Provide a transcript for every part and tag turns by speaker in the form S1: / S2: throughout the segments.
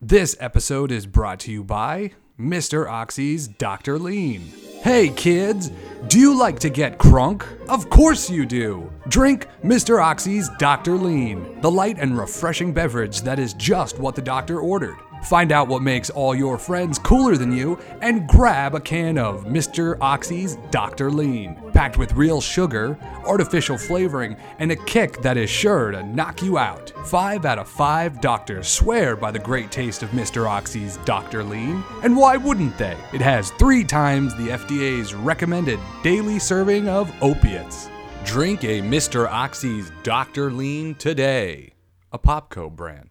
S1: This episode is brought to you by Mr. Oxy's Dr. Lean. Hey kids, do you like to get crunk? Of course you do. Drink Mr. Oxy's Dr. Lean, the light and refreshing beverage that is just what the doctor ordered. Find out what makes all your friends cooler than you and grab a can of Mr. Oxy's Dr. Lean, packed with real sugar, artificial flavoring, and a kick that is sure to knock you out. Five out of five doctors swear by the great taste of Mr. Oxy's Dr. Lean, and why wouldn't they? It has three times the FDA's recommended daily serving of opiates. Drink a Mr. Oxy's Dr. Lean today, a Popco brand.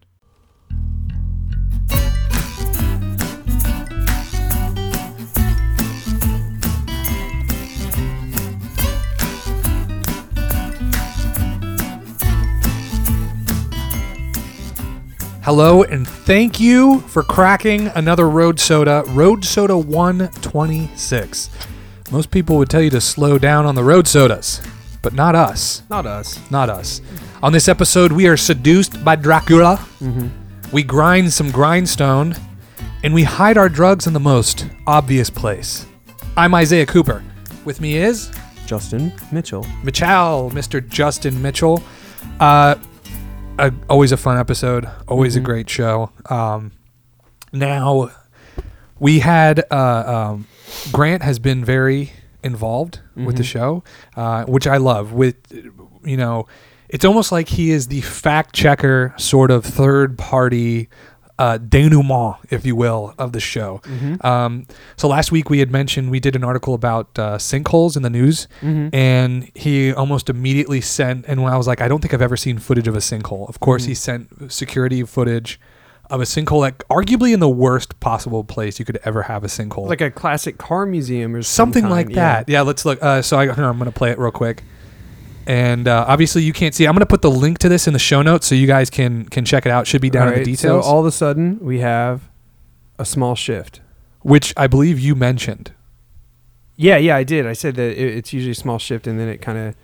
S2: Hello and thank you for cracking another Road Soda, Road Soda 126. Most people would tell you to slow down on the road sodas, but not us.
S3: Not us.
S2: Not us. On this episode, we are seduced by Dracula. We grind some grindstone, and we hide our drugs in the most obvious place. I'm Isaiah Cooper. With me is
S3: Justin Mitchell.
S2: Mitchell, Mr. Justin Mitchell. Uh, a, always a fun episode. Always a great show. Um, now, we had uh, um, Grant has been very involved with the show, uh, which I love. With you know, it's almost like he is the fact checker, sort of third party. Uh, denouement, if you will, of the show. Um, so last week we had mentioned we did an article about uh, sinkholes in the news, and he almost immediately sent. And when I was like, I don't think I've ever seen footage of a sinkhole. Of course, he sent security footage of a sinkhole, like arguably in the worst possible place you could ever have a sinkhole,
S3: Like a classic car museum or some
S2: something like
S3: yeah.
S2: that. Yeah, let's look. Uh, so I, I'm gonna play it real quick. And uh, obviously you can't see. I'm gonna put the link to this in the show notes so you guys can can check it out. Should be down in the details,
S3: So all of a sudden we have a small shift.
S2: which I believe you mentioned.
S3: Yeah, yeah, I did. I said that it, it's usually a small shift and then it kind of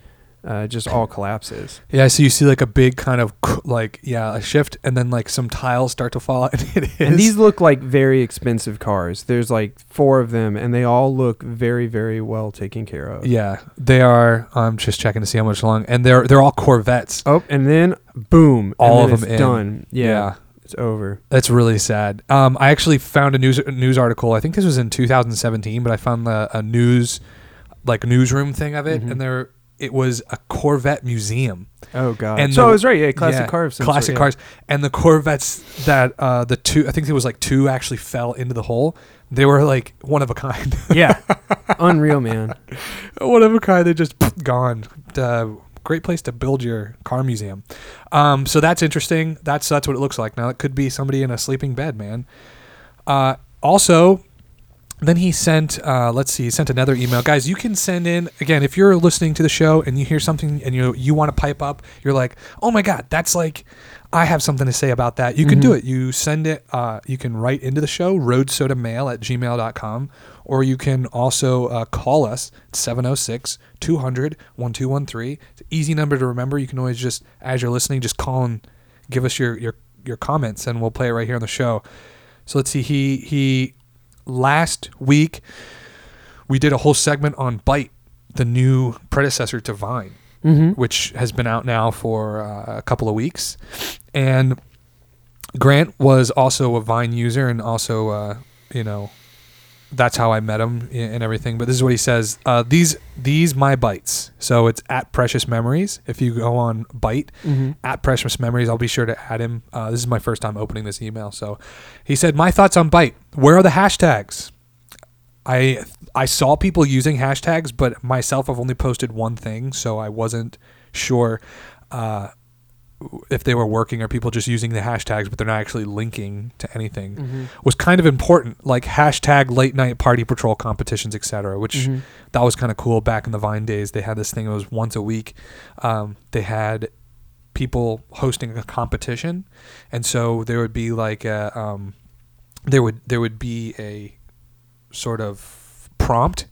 S3: uh, just all collapses.
S2: Yeah, so you see like a big kind of like yeah a shift, and then like some tiles start to fall. And it is.
S3: And these look like very expensive cars. There's like four of them and they all look very, very well taken care of.
S2: yeah, they are. I'm just checking to see how much long, and they're they're all Corvettes.
S3: Oh, and then boom.
S2: All
S3: then
S2: of them
S3: done. Yeah,
S2: Yeah.
S3: It's over.
S2: That's really sad. Um, I actually found a news a news article. I think this was in 2017, but I found the, a news like newsroom thing of it,
S3: Mhm.
S2: and there it was a Corvette museum.
S3: Oh, God.
S2: And
S3: so
S2: the-
S3: I was right. Yeah, classic
S2: Yeah,
S3: car of some
S2: classic
S3: yeah.
S2: cars, and the Corvettes that uh, the two I think it was like two actually fell into the hole. They were like one of a kind,
S3: Yeah. Unreal, man.
S2: one of a kind. They just gone. Uh, great place to build your car museum. Um, so that's interesting. That's that's what it looks like. Now it could be somebody in a sleeping bed, man. Uh, also, then he sent. Uh, let's see. He sent another email, guys. You can send in again if you're listening to the show and you hear something and you you want to pipe up. You're like, oh my god, that's like. I have something to say about that. You can do
S3: Mhm.
S2: it. You send it, uh, you can write into the show, roadsodamail at gmail.com, or you can also uh, call us 706 200 1213. It's an easy number to remember. You can always just, as you're listening, just call and give us your, your, your comments and we'll play it right here on the show. So let's see. He, he, last week, we did a whole segment on Byte, the new predecessor to Vine
S3: Mm-hmm.
S2: which has been out now for uh, a couple of weeks. And Grant was also a Vine user, and also, uh, you know, that's how I met him and everything. But this is what he says: uh, these these my bites. So it's at Precious Memories. If you go on Byte
S3: Mm-hmm.
S2: at Precious Memories, I'll be sure to add him. Uh, this is my first time opening this email, so he said, "My thoughts on Byte. Where are the hashtags?" I I saw people using hashtags, but myself I've only posted one thing, so I wasn't sure uh, if they were working or people just using the hashtags, but they're not actually linking to anything.
S3: Mm-hmm.
S2: Was kind of important, like hashtag late night party patrol competitions, etc. Which
S3: Mhm.
S2: that was kind of cool back in the Vine days. They had this thing; it was once a week. Um, they had people hosting a competition, and so there would be like a um, there would there would be a sort of prompt,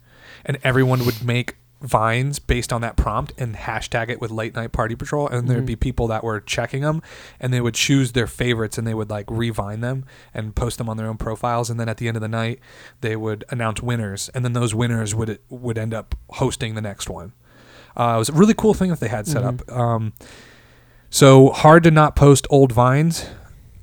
S2: and everyone would make vines based on that prompt and hashtag it with late night party patrol and there'd
S3: Mhm.
S2: be people that were checking them and they would choose their favorites and they would like revine them and post them on their own profiles and then at the end of the night they would announce winners and then those winners would would end up hosting the next one. Uh, it was a really cool thing that they had set up. Um, so hard to not post old vines.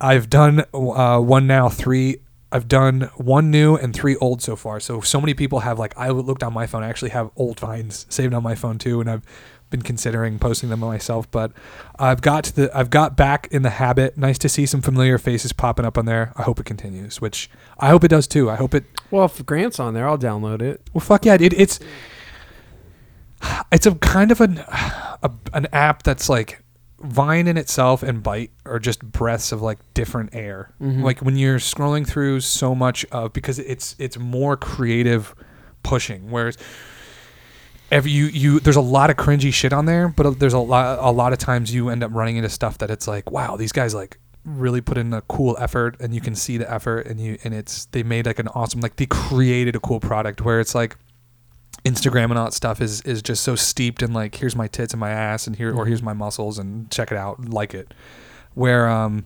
S2: I've done uh, one now three I've done one new and three old so far. So so many people have like I looked on my phone. I actually have old vines saved on my phone too, and I've been considering posting them myself. But I've got to the I've got back in the habit. Nice to see some familiar faces popping up on there. I hope it continues, which I hope it does too. I hope it.
S3: Well, if Grant's on there, I'll download it.
S2: Well, fuck yeah, it, it's it's a kind of an a, an app that's like Vine in itself and Byte are just breaths of like different air.
S3: Mhm.
S2: Like when you're scrolling through so much of because it's it's more creative pushing. Whereas every you you there's a lot of cringy shit on there, but there's a lot a lot of times you end up running into stuff that it's like wow these guys like really put in a cool effort and you can see the effort and you and it's they made like an awesome like they created a cool product where it's like Instagram and all that stuff is is just so steeped in like here's my tits and my ass and here or here's my muscles and check it out like it. Where um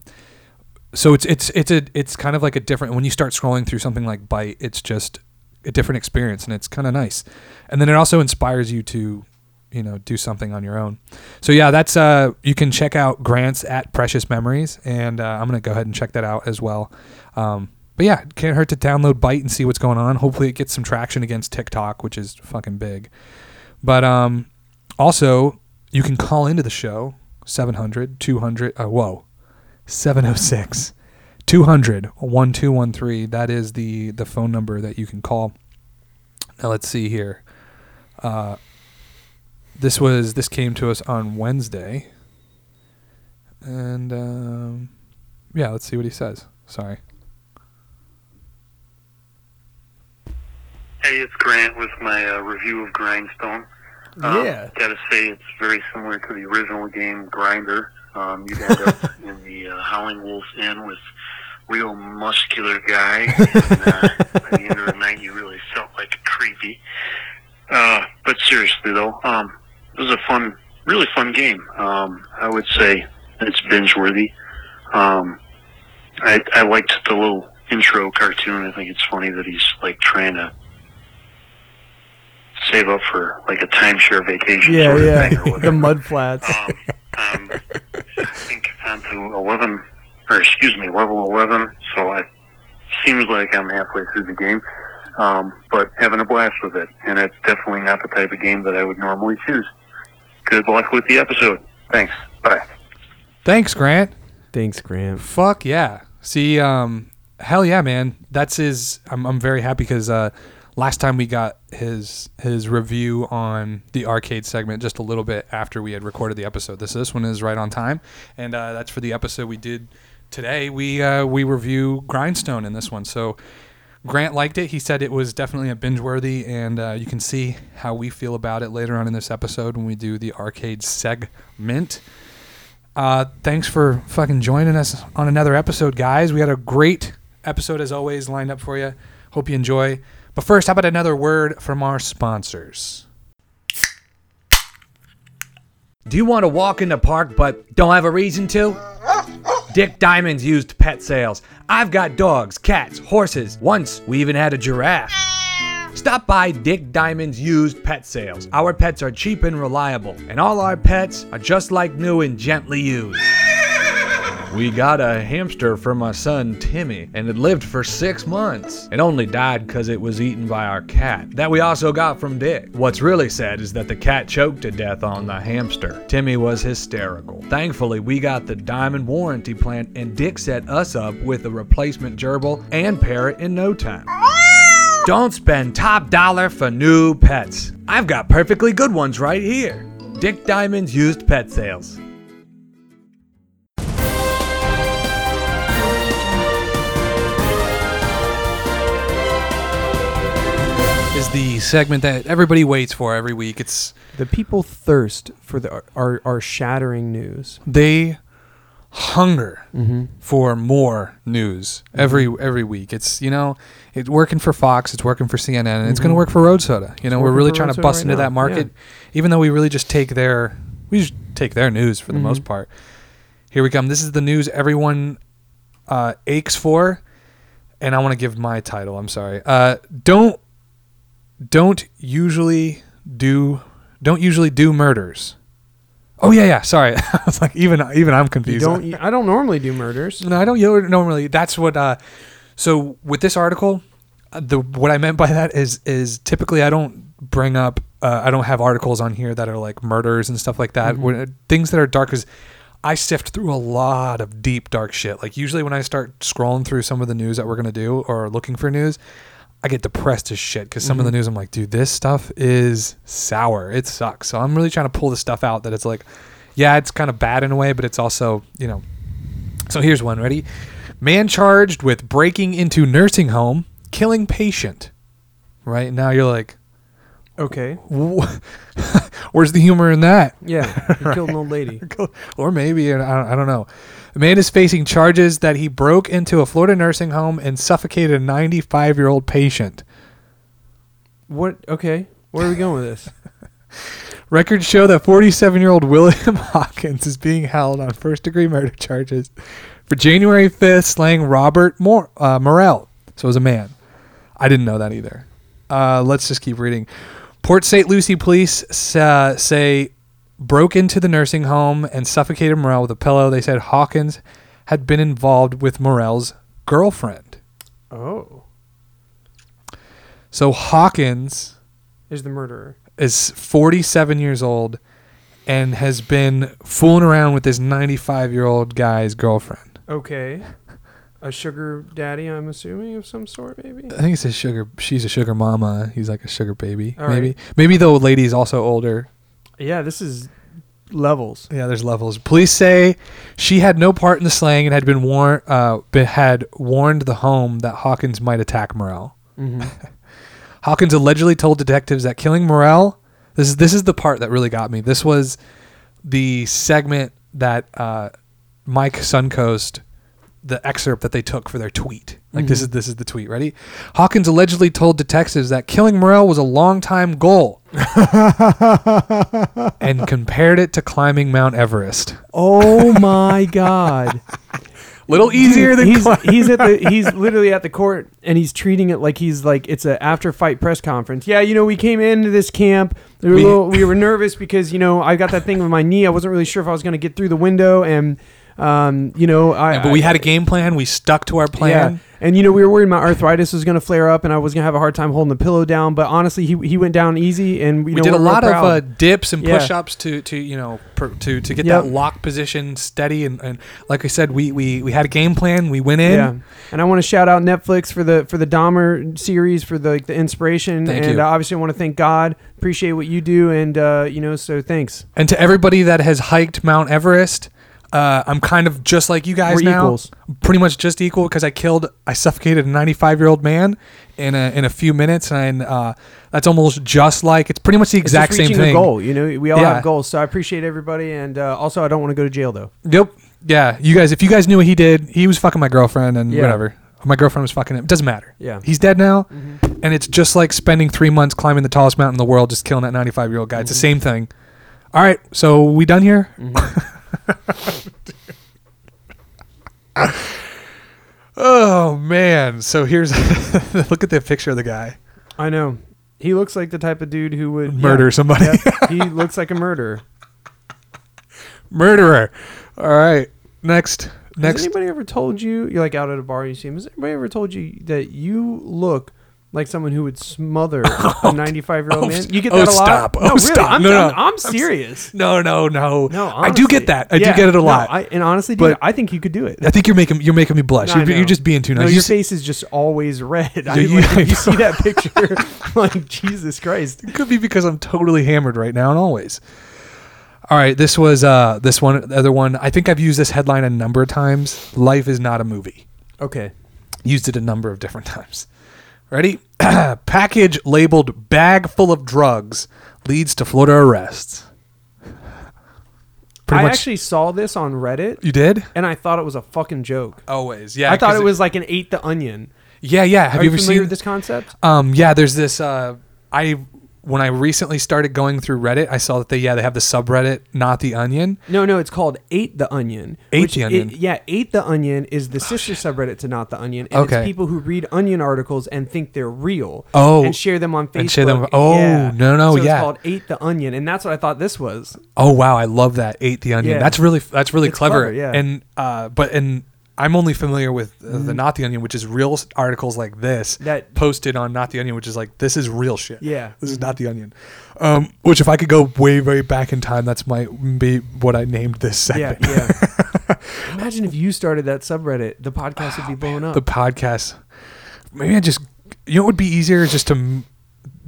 S2: so it's it's it's a it's kind of like a different when you start scrolling through something like Byte it's just a different experience and it's kind of nice. And then it also inspires you to you know do something on your own. So yeah that's uh you can check out grants at precious memories and uh, i'm gonna go ahead and check that out as well. Um but yeah it can't hurt to download byte and see what's going on. Hopefully it gets some traction against tiktok which is fucking big. But um also you can call into the show 700 200 uh, whoa 706 200 1213 that is the the phone number that you can call. Now let's see here. Uh this was this came to us on Wednesday, and um, yeah, let's see what he says. Sorry.
S4: Hey, it's Grant with my uh, review of Grindstone. Um,
S3: Yeah.
S4: Gotta say, it's very similar to the original game, Grinder. Um, you end up in the uh, Howling Wolf Inn with real muscular guy. and, uh, by the end of the night, you really felt like a creepy. Uh, but seriously, though, um, it was a fun, really fun game. Um, I would say it's binge worthy. Um, I, I liked the little intro cartoon. I think it's funny that he's like trying to save up for like a timeshare vacation
S3: Yeah,
S4: sort of
S3: yeah.
S4: thing
S3: the
S4: whatever.
S3: mud flats.
S4: um, um, I think on to 11, or excuse me, level 11, so it seems like I'm halfway through the game, um, but having a blast with it, and it's definitely not the type of game that I would normally choose. Good luck with the episode. Thanks. Bye.
S2: Thanks, Grant.
S3: Thanks, Grant.
S2: Fuck yeah. See, um, hell yeah, man. That's his. I'm, I'm very happy because uh, last time we got his his review on the arcade segment just a little bit after we had recorded the episode. This this one is right on time, and uh, that's for the episode we did today. We uh, we review Grindstone in this one. So Grant liked it. He said it was definitely a binge worthy, and uh, you can see how we feel about it later on in this episode when we do the arcade segment. Uh, thanks for fucking joining us on another episode, guys. We had a great episode as always lined up for you. Hope you enjoy. But first, how about another word from our sponsors?
S1: Do you want to walk in the park but don't have a reason to? Dick Diamond's used pet sales. I've got dogs, cats, horses. Once we even had a giraffe. Stop by Dick Diamond's used pet sales. Our pets are cheap and reliable, and all our pets are just like new and gently used. We got a hamster for my son Timmy, and it lived for six months. It only died because it was eaten by our cat, that we also got from Dick. What's really sad is that the cat choked to death on the hamster. Timmy was hysterical. Thankfully, we got the diamond warranty plan, and Dick set us up with a replacement gerbil and parrot in no time. Don't spend top dollar for new pets. I've got perfectly good ones right here. Dick Diamond's used pet sales.
S2: The segment that everybody waits for every week. It's
S3: The people thirst for the our, our shattering news.
S2: they hunger for more news every every week. It's you know it's working for Fox, it's working for CNN, and it's going to work for Road Soda. You know, we're
S3: working
S2: really
S3: for
S2: trying
S3: Road
S2: to
S3: Soda
S2: bust
S3: right
S2: into
S3: now,
S2: that market, even though we really just take their we just take their news for the
S3: Mm-hmm.
S2: most part. Here we come. This is the news everyone uh, aches for, and I want to give my title. I'm sorry. Uh, don't don't usually do don't usually do murders. Oh yeah, yeah. Sorry, I was like even even I'm
S3: You
S2: confused.
S3: don't. I don't normally do murders.
S2: No, I don't normally. That's what. Uh, so with this article, uh, the what I meant by that is is typically I don't bring up. Uh, I don't have articles on here that are like murders and stuff like that. When, things that are dark because I sift through a lot of deep dark shit. Like usually when I start scrolling through some of the news that we're gonna do or looking for news. I get depressed as shit because some of the mm-hmm. news I'm like, dude, this stuff is sour. It sucks. So I'm really trying to pull the stuff out that it's like, yeah, it's kind of bad in a way, but it's also, you know, so here's one. Ready? Man charged with breaking into nursing home, killing patient. Right now you're like,
S3: Okay.
S2: Where's the humor in that?
S3: Yeah. He killed an old lady.
S2: or maybe I don't, I don't know. The man is facing charges that he broke into a Florida nursing home and suffocated a 95 year old patient.
S3: What? Okay. Where are we going with this?
S2: Records show that 47 year old William Hawkins is being held on first degree murder charges for January 5th slaying Robert Mor- uh, Morell. So it was a man. I didn't know that either. Uh, let's just keep reading. Port St. Lucie police uh, say broke into the nursing home and suffocated Morell with a pillow. They said Hawkins had been involved with Morell's girlfriend.
S3: Oh,
S2: So Hawkins
S3: is the murderer.
S2: is 47 years old and has been fooling around with this 95 year old guy's girlfriend.
S3: Okay. A sugar daddy, I'm assuming, of some sort, maybe.
S2: I think it's a sugar. She's a sugar mama. He's like a sugar baby.
S3: All
S2: maybe.
S3: right.
S2: Maybe the old lady's also older.
S3: Yeah, this is levels.
S2: Yeah, there's levels. Police say she had no part in the slaying and had been warned. Uh, had warned the home that Hawkins might attack Morel.
S3: Mm-hmm.
S2: Hawkins allegedly told detectives that killing Morel. This is this is the part that really got me. This was the segment that uh, Mike Suncoast, the excerpt that they took for their tweet. Like this mm-hmm. is this is the tweet. Ready? Hawkins allegedly told detectives that killing Morel was a long time goal, and compared it to climbing Mount Everest.
S3: Oh my God.
S2: Little easier than
S3: he's he's at the he's literally at the court and he's treating it like he's like it's a after fight press conference. Yeah, you know, we came into this camp. We were,
S2: We-
S3: little, we were nervous because you know I got that thing with my knee. I wasn't really sure if I was going to get through the window, and um, you know, I
S2: but we
S3: I-
S2: had a game plan. We stuck to our plan.
S3: Yeah. And you know, we were worried my arthritis was going to flare up, and I was going to have a hard time holding the pillow down. But honestly, he, he went down easy, and we,
S2: we did a lot of uh, dips and
S3: Yeah.
S2: push-ups to to you know per, to to get
S3: Yep.
S2: that lock position steady and, and like I said we, we we had a game plan we went in
S3: Yeah, and I want to shout out Netflix for the for the Dahmer series for the like, the inspiration,
S2: Thank
S3: and
S2: you.
S3: uh, obviously I want to thank God, appreciate what you do, and uh, you know, so thanks.
S2: and to everybody that has hiked Mount Everest uh, I'm kind of just like you guys
S3: We're
S2: now
S3: equals.
S2: pretty much just equal because I killed I suffocated a 95 year old man in a in a few minutes and uh, that's almost just like it's pretty much the exact same thing
S3: a goal. You know, we all
S2: Yeah.
S3: have goals, so I appreciate everybody, and uh, also I don't want to go to jail though.
S2: Yep. Yeah. You guys, if you guys knew what he did, he was fucking my girlfriend and
S3: Yeah.
S2: whatever. My girlfriend was fucking him. Doesn't matter.
S3: Yeah.
S2: He's dead now,
S3: Mhm.
S2: and it's just like spending three months climbing the tallest mountain in the world, just killing that 95 year old guy. It's the
S3: Mhm.
S2: same thing. All right. So we done here? Oh man. So here's look at the picture of the guy.
S3: I know. He looks like the type of dude who would
S2: Murder
S3: yeah.
S2: somebody.
S3: Yep. he looks like a murderer.
S2: Murderer. All right. Next. Next.
S3: Has anybody ever told you you're like out at a bar and you see him? Has anybody ever told you that you look like someone who would smother a 95 year old
S2: oh,
S3: man? You get
S2: oh,
S3: that a lot.
S2: stop.
S3: No,
S2: Oh,
S3: really,
S2: stop.
S3: I'm,
S2: No, no.
S3: I'm, I'm serious.
S2: No, no, no.
S3: No,
S2: I do get that. I
S3: Yeah,
S2: do get it a
S3: no,
S2: lot.
S3: I, and honestly, dude,
S2: But-
S3: I think you could do it.
S2: I think you're making you're making me blush.
S3: No,
S2: You're, you're just being too nice.
S3: No, your
S2: You
S3: face is just always red. I,
S2: you-
S3: like, if you see that picture, like Jesus Christ.
S2: it could be because I'm totally hammered right now and always. All right, this was uh this one the other one. I think I've used this headline a number of times. Life is not a movie.
S3: Okay.
S2: Used it a number of different times. Ready? Package labeled bag full of drugs leads to Florida arrests. pretty
S3: I
S2: much.
S3: actually saw this on Reddit
S2: you did
S3: and I thought it was a fucking joke.
S2: always. Yeah,
S3: I thought
S2: 'cause
S3: it was like an ate the onion.
S2: Yeah, yeah. Have
S3: Are
S2: you
S3: you
S2: ever
S3: familiar
S2: seen
S3: with this concept?
S2: Um, yeah, there's this. Uh, I when I recently started going through Reddit, I saw that they yeah they have the subreddit not the onion.
S3: No, no, it's called Ate the Onion.
S2: Ate the
S3: it-
S2: Onion.
S3: yeah, Ate the Onion is the sister subreddit to Not the Onion. And
S2: Okay.
S3: it's people who read onion articles and think they're real.
S2: Oh.
S3: And share them on Facebook.
S2: And share them- oh,
S3: Yeah.
S2: no, no,
S3: so
S2: yeah.
S3: It's called Ate the Onion. And that's what I thought this was.
S2: Oh wow, I love that ate the onion.
S3: Yeah.
S2: That's really that's really clever.
S3: clever, yeah.
S2: And uh, but and I'm only familiar with uh,
S3: Mm-hmm.
S2: the not the onion, which is real s- articles like this
S3: That-
S2: posted on not the onion, which is like this is real shit.
S3: Yeah.
S2: this is not the onion. Um, which if I could go way way back in time, that's might be what I named this
S3: Yeah,
S2: segment.
S3: yeah. Imagine if you started that subreddit, the podcast would be blown up.
S2: the podcast. Maybe I just you know what would be easier is just to m-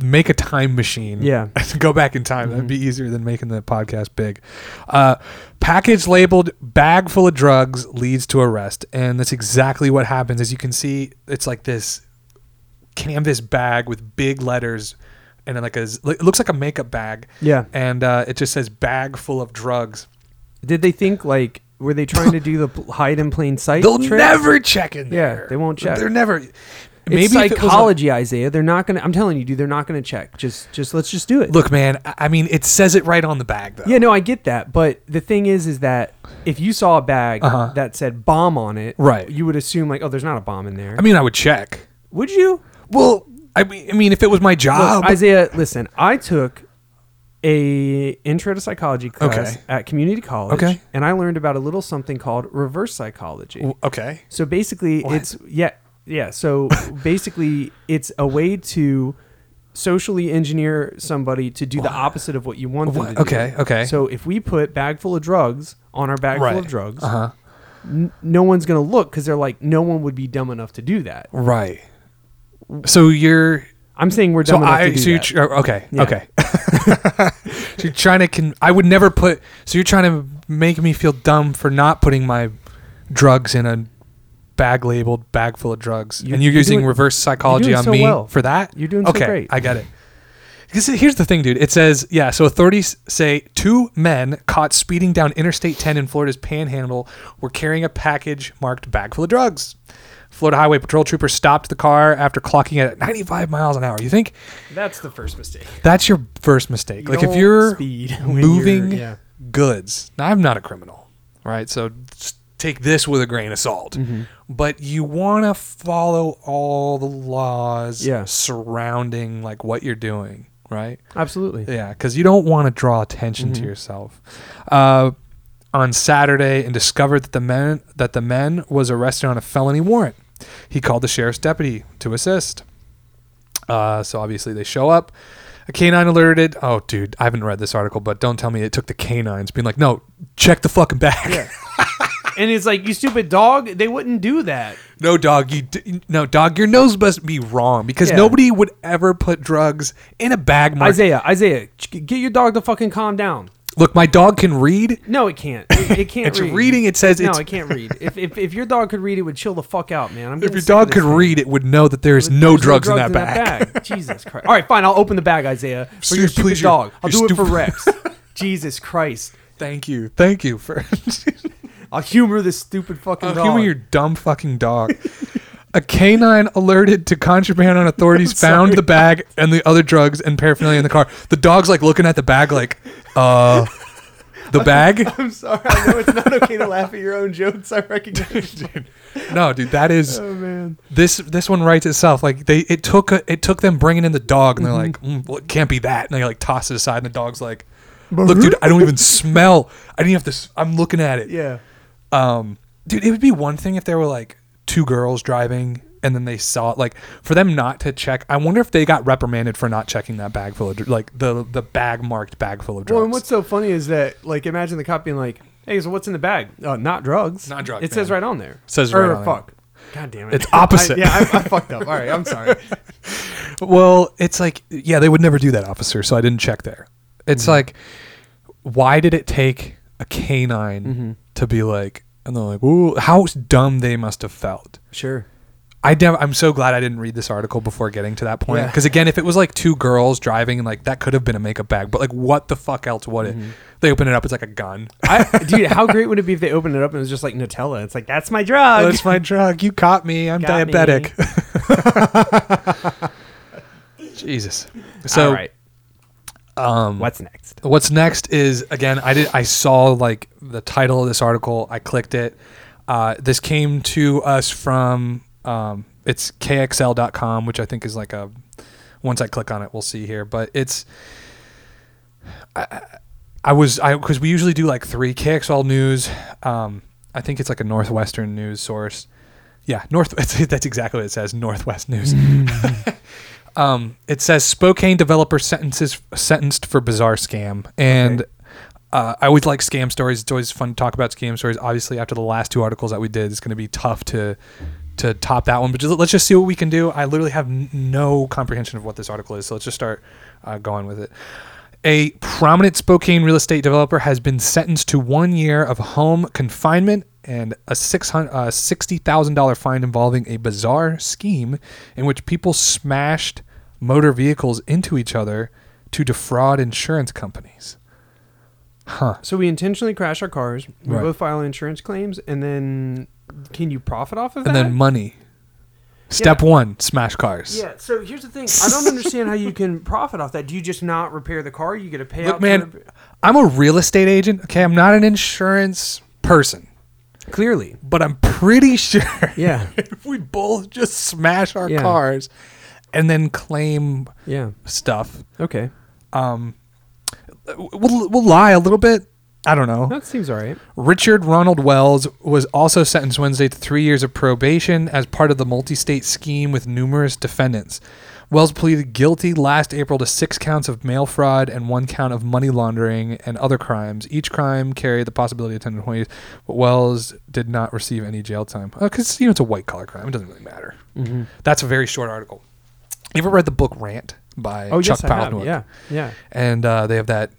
S2: make a time machine.
S3: Yeah.
S2: go back in time. That'd be easier than making the podcast big. Uh, package labeled "bag full of drugs leads to arrest," and that's exactly what happens. As you can see, it's like this canvas bag with big letters. And then like a, it looks like a makeup bag.
S3: Yeah.
S2: And uh, it just says "bag full of drugs."
S3: Did they think like were they trying to do the hide in plain sight?
S2: They'll
S3: trick?
S2: never check in there.
S3: Yeah, they won't check.
S2: They're never.
S3: It's
S2: Maybe if it was a-
S3: psychology, Isaiah. They're not gonna. I'm telling you, dude. They're not gonna check. Just, just let's just do it.
S2: Look, man. I mean, it says it right on the bag, though.
S3: Yeah, no, I get that, but the thing is, is that if you saw a bag
S2: Uh-huh.
S3: that said bomb on it,
S2: Right.
S3: you would assume like, oh, there's not a bomb in there.
S2: I mean, I would check.
S3: would you?
S2: Well, I mean, I mean, if it was my
S3: Look,
S2: job,
S3: Isaiah, listen, I took a intro to psychology class
S2: Okay.
S3: at community college,
S2: Okay.
S3: and I learned about a little something called reverse psychology.
S2: Okay.
S3: So basically,
S2: What?
S3: it's yeah, yeah. So basically, it's a way to socially engineer somebody to do the opposite of what you want them to do.
S2: Okay, okay.
S3: So if we put bag full of drugs on our bag full of drugs,
S2: Uh huh.
S3: n- no one's gonna look because they're like, no one would be dumb enough to do that.
S2: Right. So you're.
S3: I'm saying we're
S2: So
S3: dumb enough
S2: I.
S3: to do
S2: So you're.
S3: that.
S2: Tr- uh, okay.
S3: Yeah.
S2: Okay. so you're trying to. Con- I would never put. So you're trying to make me feel dumb for not putting my drugs in a bag labeled bag full of drugs,
S3: You're-
S2: and you're,
S3: you're
S2: using
S3: doing-
S2: reverse psychology on
S3: so
S2: me
S3: well.
S2: for that.
S3: You're doing so great.
S2: I get it. Because here's the thing, dude. It says, yeah, so authorities say two men caught speeding down Interstate 10 in Florida's Panhandle were carrying a package marked bag full of drugs. Florida Highway Patrol troopers stopped the car after clocking it at 95 miles an hour. You think
S3: That's the first mistake.
S2: that's your first mistake?
S3: You
S2: like if you're
S3: speed
S2: moving
S3: you're- yeah.
S2: goods. Now I'm not a criminal, right? So just take this with a grain of salt.
S3: Mm-hmm.
S2: But you want to follow all the laws
S3: Yeah.
S2: surrounding like what you're doing, right?
S3: Absolutely.
S2: Yeah, because you don't want to draw attention
S3: Mm-hmm.
S2: to yourself. Uh, on Saturday, and discovered that the men that the men was arrested on a felony warrant. He called the sheriff's deputy to assist. Uh, so obviously they show up. A canine alerted. Oh, dude, I haven't read this article, but don't tell me it took the canines being like, no, check the fucking bag.
S3: Yeah. and it's like, you stupid dog. They wouldn't do that.
S2: no, dog, you d- no, dog, your nose must be wrong because
S3: Yeah.
S2: nobody would ever put drugs in a bag. Marked.
S3: Isaiah, Isaiah, ch- get your dog to fucking calm down.
S2: Look, my dog can read.
S3: No, it can't. It, it can't
S2: It's
S3: read.
S2: reading, it says
S3: no,
S2: it's-
S3: it can't read. If, if, if your dog could read, it would chill the fuck out, man. I'm
S2: If your dog could read, it would know that there is
S3: There's
S2: no drugs, in, that, bag.
S3: Jesus Christ. All right, fine. I'll open the bag, Isaiah, for your stupid
S2: please, your-
S3: dog. I'll
S2: your
S3: do it for
S2: stupid-
S3: Rex. Jesus Christ.
S2: Thank you, thank you for
S3: I'll humor this stupid fucking
S2: I'll
S3: dog.
S2: humor your dumb fucking dog. A canine alerted to contraband on authorities found the bag and the other drugs and paraphernalia in the car. The dog's like looking at the bag, like, uh, the bag?
S3: I'm sorry. I know it's not okay to laugh at your own jokes. I recognize.
S2: No, dude, that is
S3: oh man.
S2: this. This one writes itself. Like they, it took a, it took them bringing in the dog, and they're like,
S3: Mm-hmm.
S2: mm, well, it can't be that, and they like toss it aside, and the dog's like, look, dude, I don't even smell. I didn't have to. s- I'm looking at it.
S3: Yeah.
S2: Um dude it would be one thing if there were like two girls driving and then they saw it like for them not to check i wonder if they got reprimanded for not checking that bag full of like the the bag marked bag full of drugs
S3: Well, and what's so funny is that, like, imagine the cop being like, "Hey, so what's in the bag? Uh, not drugs.
S2: Not drugs,
S3: It says right on there.
S2: Says
S3: or,
S2: right on there.
S3: fuck. God damn it.
S2: It's opposite.
S3: I, yeah, I, I fucked up. All right, I'm sorry.
S2: well it's like yeah they would never do that officer so i didn't check there it's
S3: Mm-hmm.
S2: like why did it take a canine
S3: Mm-hmm.
S2: to be like and they're like ooh how dumb they must have felt
S3: Sure.
S2: I nev- I'm so glad I didn't read this article before getting to that point.
S3: Yeah.
S2: Because again, if it was like two girls driving, and like that could have been a makeup bag. But like, what the fuck else would it? Mm-hmm. They open it up, it's like a gun.
S3: I, dude, how great would it be if they opened it up and it was just like Nutella? It's like that's my drug.
S2: That's my drug. You caught me. I'm
S3: Got me.
S2: diabetic. Jesus. So
S3: All right,
S2: um,
S3: what's next?
S2: What's next is again I did I saw like the title of this article. I clicked it. Uh, this came to us from um, it's kxl.com which I think is like a once I click on it we'll see here. But it's I, I was I because we usually do like three KXL news. Um, I think it's like a northwestern news source. Yeah north that's exactly what it says northwest news um, it says Spokane developer sentences sentenced for bizarre scam, and uh, I always like scam stories. It's always fun to talk about scam stories. Obviously, after the last two articles that we did, it's going to be tough to to top that one. But just, let's just see what we can do. I literally have n- no comprehension of what this article is, so let's just start uh, going with it. A prominent Spokane real estate developer has been sentenced to one year of home confinement and a six hundred uh, sixty thousand dollar fine involving a bizarre scheme in which people smashed motor vehicles into each other to defraud insurance companies. Huh.
S3: So we intentionally crash our cars. We
S2: Right.
S3: both file insurance claims, and then can you profit off of
S2: And
S3: that?
S2: And then money. Step one: smash cars.
S3: yeah. So here's the thing. I don't understand how you can profit off that. Do you just not repair the car? You get a payout.
S2: Look, man, I'm a real estate agent. Okay, I'm not an insurance person,
S3: clearly.
S2: but I'm pretty sure
S3: Yeah.
S2: if we both just smash our
S3: Yeah.
S2: cars and then claim
S3: Yeah.
S2: stuff,
S3: Okay.
S2: um, we'll, we'll lie a little bit. I don't know.
S3: That seems all right.
S2: Richard Ronald Wells was also sentenced Wednesday to three years of probation as part of the multi state scheme with numerous defendants. Wells pleaded guilty last April to six counts of mail fraud and one count of money laundering and other crimes. Each crime carried the possibility of 10 to 20 years, but Wells did not receive any jail time. Because, you know, it's a white collar crime. It doesn't really matter.
S3: Mm-hmm.
S2: That's a very short article. You ever read the book Rant by
S3: Oh
S2: Chuck
S3: yes,
S2: Palahniuk?
S3: Yeah. Yeah.
S2: and uh, they have that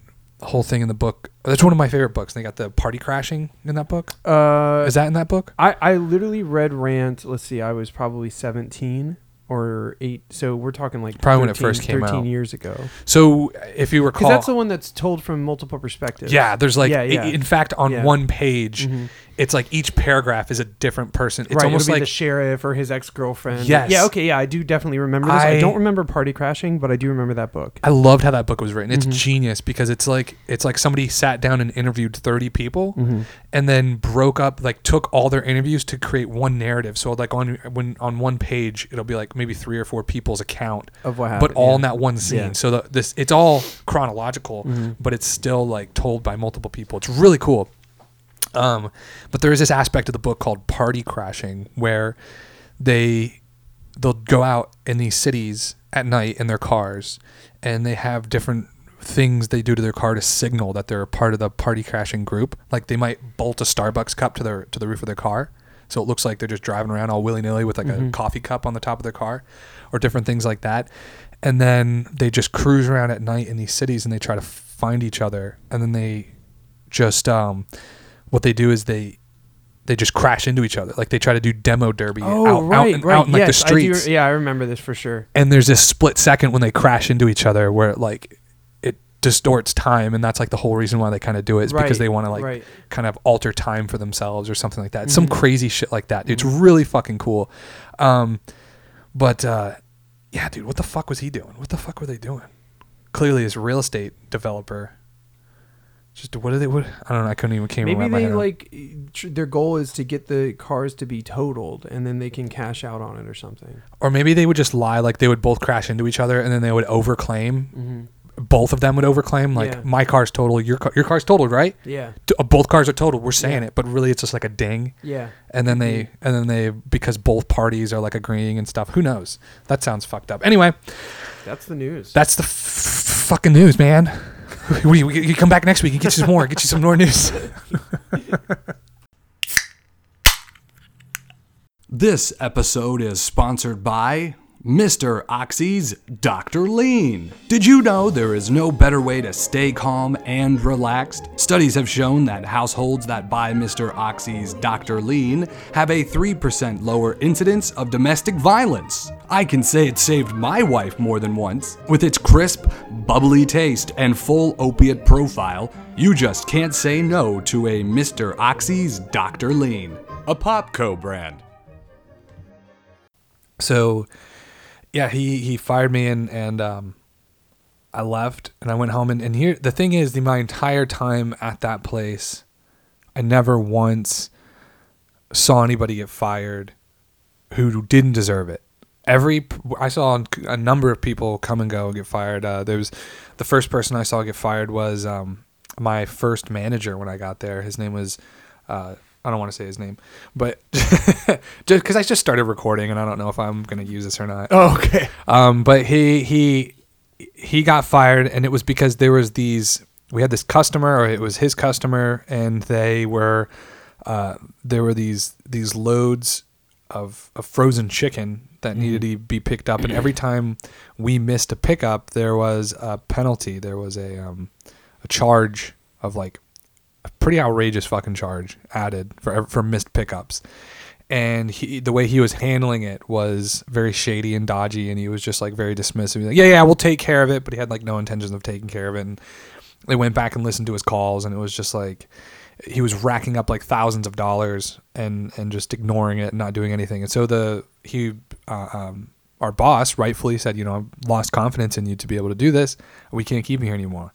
S2: whole thing in the book. That's one of my favorite books. They got the party crashing in that book.
S3: Uh,
S2: Is that in that book?
S3: I, I literally read Rant. Let's see, I was probably 17 or 8. So we're talking like
S2: Probably when it first came
S3: 13
S2: out.
S3: years ago.
S2: So if you
S3: Because
S2: recall,
S3: that's the one that's told from multiple perspectives.
S2: yeah, there's like,
S3: Yeah, yeah.
S2: in fact, on
S3: Yeah.
S2: one page,
S3: Mhm.
S2: It's like each paragraph is a different person. It's
S3: right,
S2: almost like
S3: the sheriff or his ex girlfriend.
S2: Yes.
S3: Yeah. Okay. Yeah, I do definitely remember this. I,
S2: I-
S3: don't remember party crashing, but I do remember that book.
S2: I loved how that book was written. It's
S3: Mhm.
S2: genius because it's like it's like somebody sat down and interviewed 30 people
S3: Mm-hmm.
S2: and then broke up like took all their interviews to create one narrative. So like on when on one page it'll be like maybe 3 or 4 people's account
S3: Of what happened.
S2: but all
S3: yeah.
S2: in that one scene.
S3: Yeah.
S2: So the, this it's all chronological,
S3: Mhm.
S2: but it's still like told by multiple people. It's really cool. Um, but there is this aspect of the book called party crashing where they they'll go out in these cities at night in their cars and they have different things they do to their car to signal that they're a part of the party crashing group. Like they might bolt a Starbucks cup to their to the roof of their car. So it looks like they're just driving around all willy nilly with like a
S3: Mhm.
S2: coffee cup on the top of their car or different things like that. And then they just cruise around at night in these cities and they try to find each other. And then they just, um, what they do is they, they just crash into each other. Like they try to do demo derby
S3: Oh,
S2: out,
S3: right,
S2: out, in,
S3: right.
S2: out in like
S3: yes,
S2: the streets
S3: I do, yeah, I remember this for sure.
S2: and there's this split second when they crash into each other where it like it distorts time and that's like the whole reason why they kind of do it is because they want to like
S3: right.
S2: kind of alter time for themselves or something like that some
S3: Mhm.
S2: crazy shit like that it's
S3: Mhm.
S2: really fucking cool um but uh yeah dude what the fuck was he doing what the fuck were they doing clearly a real estate developer just what are they what i don't know i couldn't even came
S3: Maybe they like tr- their goal is to get the cars to be totaled, and then they can cash out on it or something.
S2: or maybe they would just lie like they would both crash into each other and then they would overclaim.
S3: Mm-hmm.
S2: both of them would overclaim like
S3: Yeah.
S2: my car's total your car, your car's totaled right?
S3: Yeah,
S2: T- uh, both cars are totaled we're saying it but really it's just like a ding.
S3: Yeah.
S2: and then they and then they because both parties are like agreeing and stuff who knows? That sounds fucked up. Anyway.
S3: That's the news.
S2: that's the f- fucking news man we, we, come back next week and get you some more get you some more news
S1: This episode is sponsored by Mr. Oxy's Dr. Lean. Did you know there is no better way to stay calm and relaxed? Studies have shown that households that buy Mr. Oxy's Dr. Lean have a 3% lower incidence of domestic violence. I can say it saved my wife more than once. With its crisp, bubbly taste and full opiate profile, you just can't say no to a Mr. Oxy's Dr. Lean, a Popco brand.
S2: So, yeah, he he fired me and and um, I left and I went home and and here the thing is, the my entire time at that place, I never once saw anybody get fired who didn't deserve it. Every I saw a number of people come and go and get fired. Uh, there was the first person I saw get fired was um, my first manager when I got there. His name was uh, I don't want to say his name, but just because I just started recording and I don't know if I'm gonna use this or not.
S3: Oh, okay.
S2: Um, but he he he got fired, and it was because there was these. We had this customer, or it was his customer, and they were uh, there were these these loads of, of frozen chicken that needed to be picked up, and every time we missed a pickup, there was a penalty. There was a um, a charge of like a pretty outrageous fucking charge added for for missed pickups. And he, the way he was handling it was very shady and dodgy, and he was just like very dismissive. Like, yeah, yeah, we'll take care of it, but he had like no intentions of taking care of it. And they went back and listened to his calls, and it was just like he was racking up like thousands of dollars and and just ignoring it and not doing anything. And so the he uh, um, our boss rightfully said, you know, I've lost confidence in you to be able to do this. We can't keep you here anymore.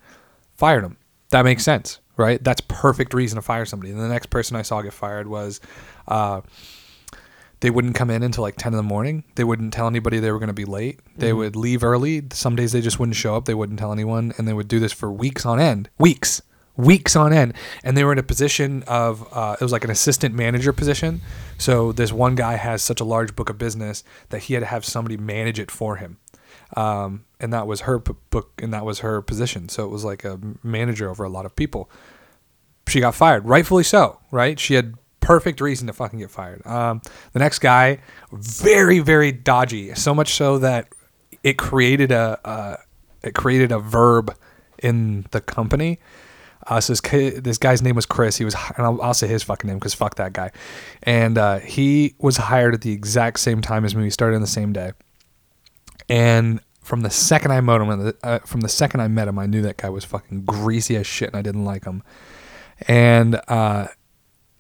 S2: Fired him. That makes sense, right? That's perfect reason to fire somebody. And the next person I saw get fired was. Uh, they wouldn't come in until like 10 in the morning. They wouldn't tell anybody they were going to be late. They would leave early. Some days they just wouldn't show up. They wouldn't tell anyone. And they would do this for weeks on end. Weeks. Weeks on end. And they were in a position of, uh, it was like an assistant manager position. So this one guy has such a large book of business that he had to have somebody manage it for him. Um, and that was her p- book and that was her position. So it was like a manager over a lot of people she got fired, rightfully so, right? She had perfect reason to fucking get fired. Um, the next guy, very very dodgy, so much so that it created a uh, it created a verb in the company. Uh, so this, ki- this guy's name was Chris. He was, and I'll, I'll say his fucking name because fuck that guy. And uh, he was hired at the exact same time as me. We started on the same day. And from the second I met him, uh, from the second I met him, I knew that guy was fucking greasy as shit, and I didn't like him. And uh,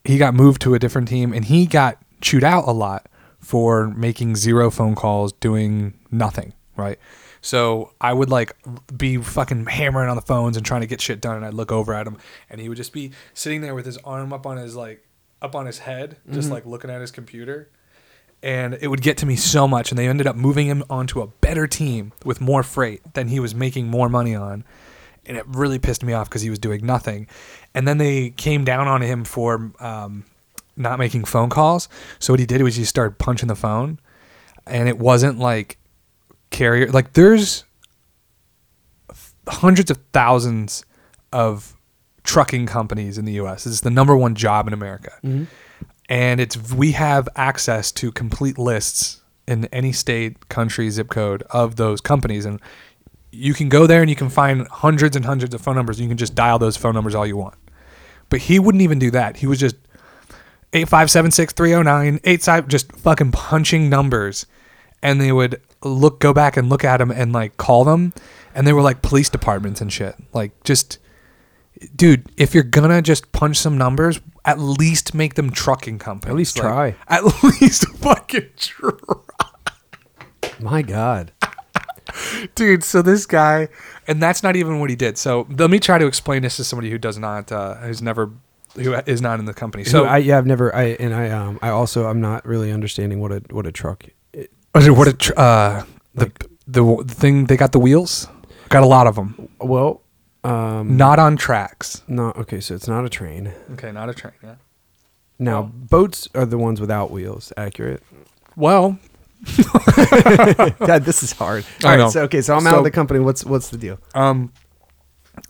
S2: he got moved to a different team, and he got chewed out a lot for making zero phone calls, doing nothing. Right. So I would like be fucking hammering on the phones and trying to get shit done, and I'd look over at him, and he would just be sitting there with his arm up on his like up on his head, just like looking at his computer and it would get to me so much and they ended up moving him onto a better team with more freight than he was making more money on and it really pissed me off because he was doing nothing. And then they came down on him for um, not making phone calls. So what he did was he started punching the phone and it wasn't like carrier like there's hundreds of thousands of trucking companies in the US. It's the number one job in America. Mm-hmm. And it's we have access to complete lists in any state, country, zip code of those companies and you can go there and you can find hundreds and hundreds of phone numbers. You can just dial those phone numbers all you want. But he wouldn't even do that. He was just 8576309 85 just fucking punching numbers and they would look go back and look at them and like call them and they were like police departments and shit like just dude if you're gonna just punch some numbers at least make them trucking companies
S3: At least
S2: Like,
S3: try.
S2: at least fucking try
S3: My God.
S2: dude so this guy and that's not even what he did so let me try to explain this to somebody who does not uh who's never who is not in the company
S3: So
S2: so
S3: I yeah I've never I and I um I also I'm not really understanding what a what a truck. I-
S2: what a tr- uh the, the the thing they got the wheels got a lot of them
S3: Well, um,
S2: not on tracks
S3: No, okay. So it's not a train.
S2: okay not a train yeah
S3: Now boats are the ones without wheels. Accurate.
S2: well
S3: God, this is hard.
S2: I
S3: All right.
S2: know.
S3: So okay. So I'm out of the company. What's what's the deal?
S2: Um,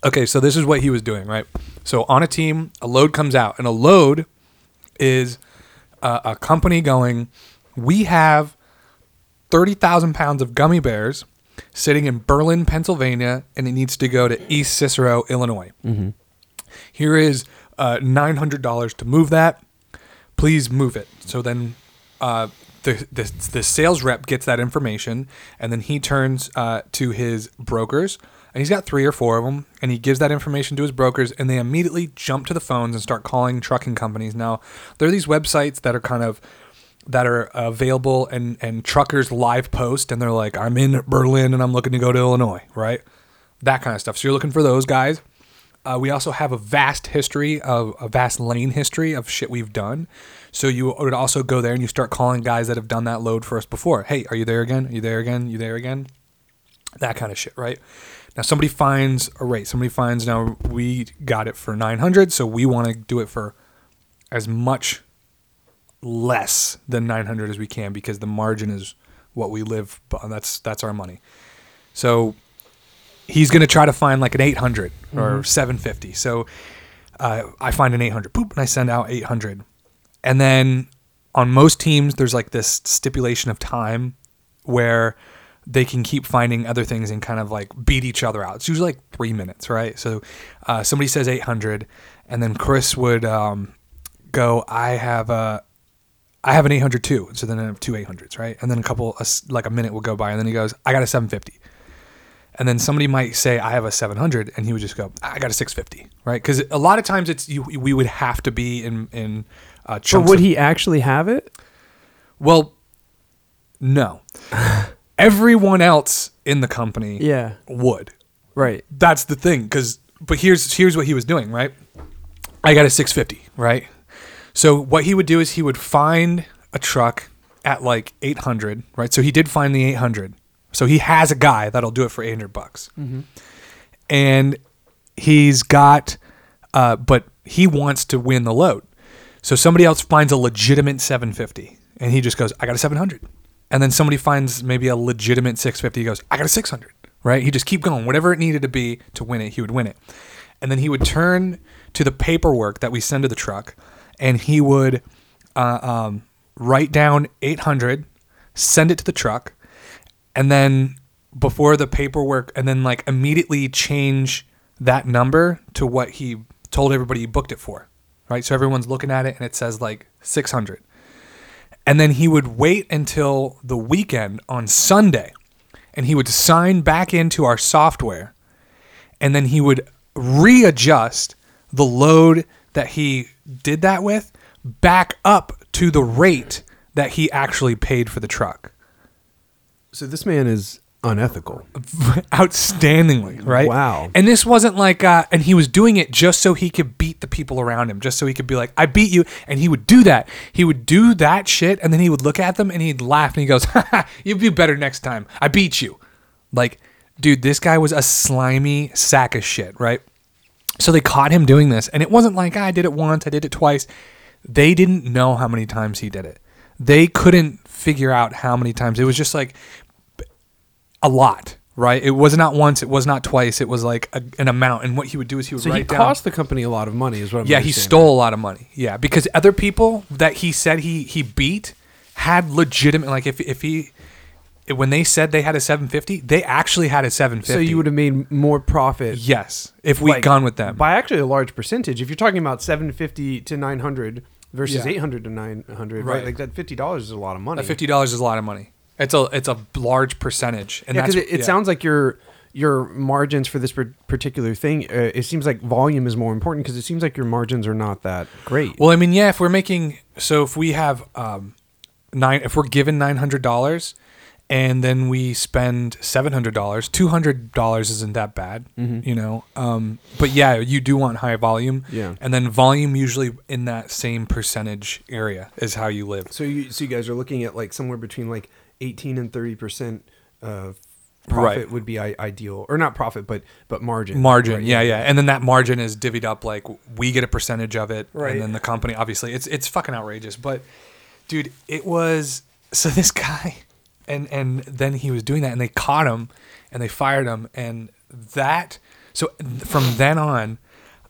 S2: okay, so this is what he was doing, right? So on a team, a load comes out, and a load is uh, a company going, we have thirty thousand pounds of gummy bears sitting in Berlin, Pennsylvania, and it needs to go to East Cicero, Illinois. Here is uh, nine hundred dollars to move that. Please move it. So then, uh, the, the the sales rep gets that information, and then he turns uh, to his brokers, and he's got three or four of them, and he gives that information to his brokers, and they immediately jump to the phones and start calling trucking companies. Now, there are these websites that are kind of that are available and and truckers live post and they're like I'm in Berlin and I'm looking to go to Illinois, right? That kind of stuff. So you're looking for those guys. Uh, we also have a vast history of a vast lane history of shit we've done. So you would also go there and you start calling guys that have done that load for us before. Hey, are you there again? Are you there again? Are You there again? That kind of shit, right? Now somebody finds a rate. Somebody finds now we got it for 900, so we want to do it for as much less than 900 as we can because the margin is what we live by. That's that's our money. So he's going to try to find like an 800 or 750. So uh, I find an 800, boop, and I send out 800. And then on most teams, there's like this stipulation of time where they can keep finding other things and kind of like beat each other out. It's usually like three minutes, right? So uh, somebody says 800, and then Chris would um, go, I have a. I have an 800 too, so then I have two 800s, right? And then a couple, like a minute will go by, and then he goes, "I got a 750." and then somebody might say I have a 700 and he would just go I got a 650 right because a lot of times it's you we would have to be in in uh,
S3: But would
S2: of-
S3: he actually have it?
S2: well no everyone else in the company
S3: Yeah.
S2: would
S3: Right.
S2: that's the thing because but here's here's what he was doing right i got a 650 right so what he would do is he would find a truck at like 800 right? So he did find the 800 so he has a guy that'll do it for 800 bucks. And he's got uh, but he wants to win the load. So somebody else finds a legitimate 750 and he just goes i got a 700 and then somebody finds maybe a legitimate 650 he goes i got a 600 right? He just keep going whatever it needed to be to win it he would win it. And then he would turn to the paperwork that we send to the truck and he would uh, um, write down 800 send it to the truck and then before the paperwork and then like immediately change that number to what he told everybody he booked it for right? So everyone's looking at it and it says like 600 and then he would wait until the weekend on sunday and he would sign back into our software and then he would readjust the load that he did that with back up to the rate that he actually paid for the truck
S3: So this man is unethical.
S2: outstandingly, right?
S3: Wow.
S2: And this wasn't like, uh, and he was doing it just so he could beat the people around him, just so he could be like, I beat you. And he would do that. He would do that shit, and then he would look at them and he'd laugh and he goes, You'll be better next time. I beat you. Like, dude, this guy was a slimy sack of shit, right? So they caught him doing this, and it wasn't like "Ah, I did it once, I did it twice. They didn't know how many times he did it. They couldn't figure out how many times. It was just like a lot, right? It was not once, it was not twice. It was like a, an amount. And what he would do is he would
S3: So
S2: write
S3: he
S2: down.
S3: cost the company a lot of money, is what I'm
S2: yeah, he stole a lot of money. Yeah, because other people that he said he he beat had legitimate like if if he when they said they had a 750, they actually had a 750.
S3: So you would have made more profit.
S2: yes, if we'd
S3: like,
S2: gone with them.
S3: by actually a large percentage. If you're talking about 750 to 900 versus
S2: Yeah.
S3: 800 to 900, right?
S2: Right.
S3: Like that $50 is a lot of money.
S2: That fifty dollars is a lot of money. It's a it's a large percentage, and
S3: yeah,
S2: that's
S3: because it, it
S2: yeah.
S3: sounds like your your margins for this particular thing. Uh, it seems like volume is more important because it seems like your margins are not that great.
S2: Well, I mean, yeah, if we're making so if we have um nine if we're given nine hundred dollars and then we spend seven hundred dollars, two hundred dollars isn't that bad, you know. Um, but yeah, you do want high volume,
S3: Yeah.
S2: and then volume usually in that same percentage area is how you live.
S3: So you so you guys are looking at like somewhere between like 18 and 30 percent of profit
S2: Right.
S3: would be I- ideal, or not profit, but but margin.
S2: Margin,
S3: Right,
S2: yeah, yeah, and then that margin is divvied up like we get a percentage of it,
S3: Right.
S2: and then the company obviously it's it's fucking outrageous. But dude, it was so this guy, and and then he was doing that, and they caught him, and they fired him, and that so from then on.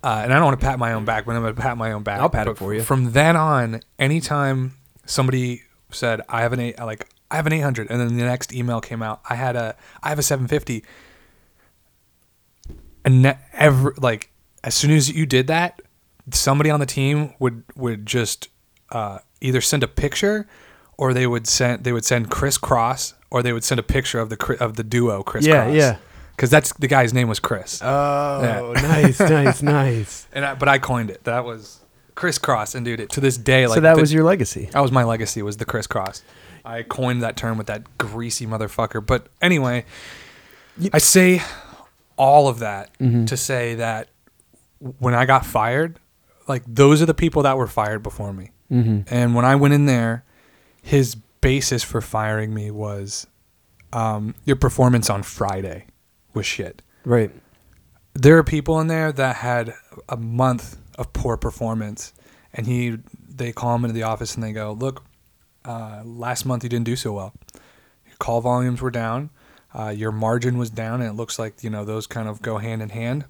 S2: Uh, and I don't want to pat my own back, but I'm going to pat my own back.
S3: I'll pat it for you.
S2: From then on, anytime somebody said, "I have an eight, like I have an 800, and then the next email came out. I had a I have a 750. And ne- ever like as soon as you did that, somebody on the team would would just uh, either send a picture, or they would send they would send Chris Cross, or they would send a picture of the of the duo Chris
S3: Yeah,
S2: Cross.
S3: yeah.
S2: Because that's the guy's name was Chris.
S3: Oh, nice, nice, nice.
S2: and I, but I coined it. That was Chris Cross, and dude, it, to this day, like
S3: so that
S2: the-
S3: was your legacy.
S2: that was my legacy was the Chris Cross. I coined that term with that greasy motherfucker. But anyway, I say all of that
S3: Mm-hmm.
S2: to say that when I got fired, like those are the people that were fired before me.
S3: Mm-hmm.
S2: And when I went in there, his basis for firing me was um, your performance on Friday was shit.
S3: Right.
S2: there are people in there that had a month of poor performance and he they call him into the office and they go look uh, last month you didn't do so well. Your call volumes were down uh, your margin was down and it looks like you know those kind of go hand in hand.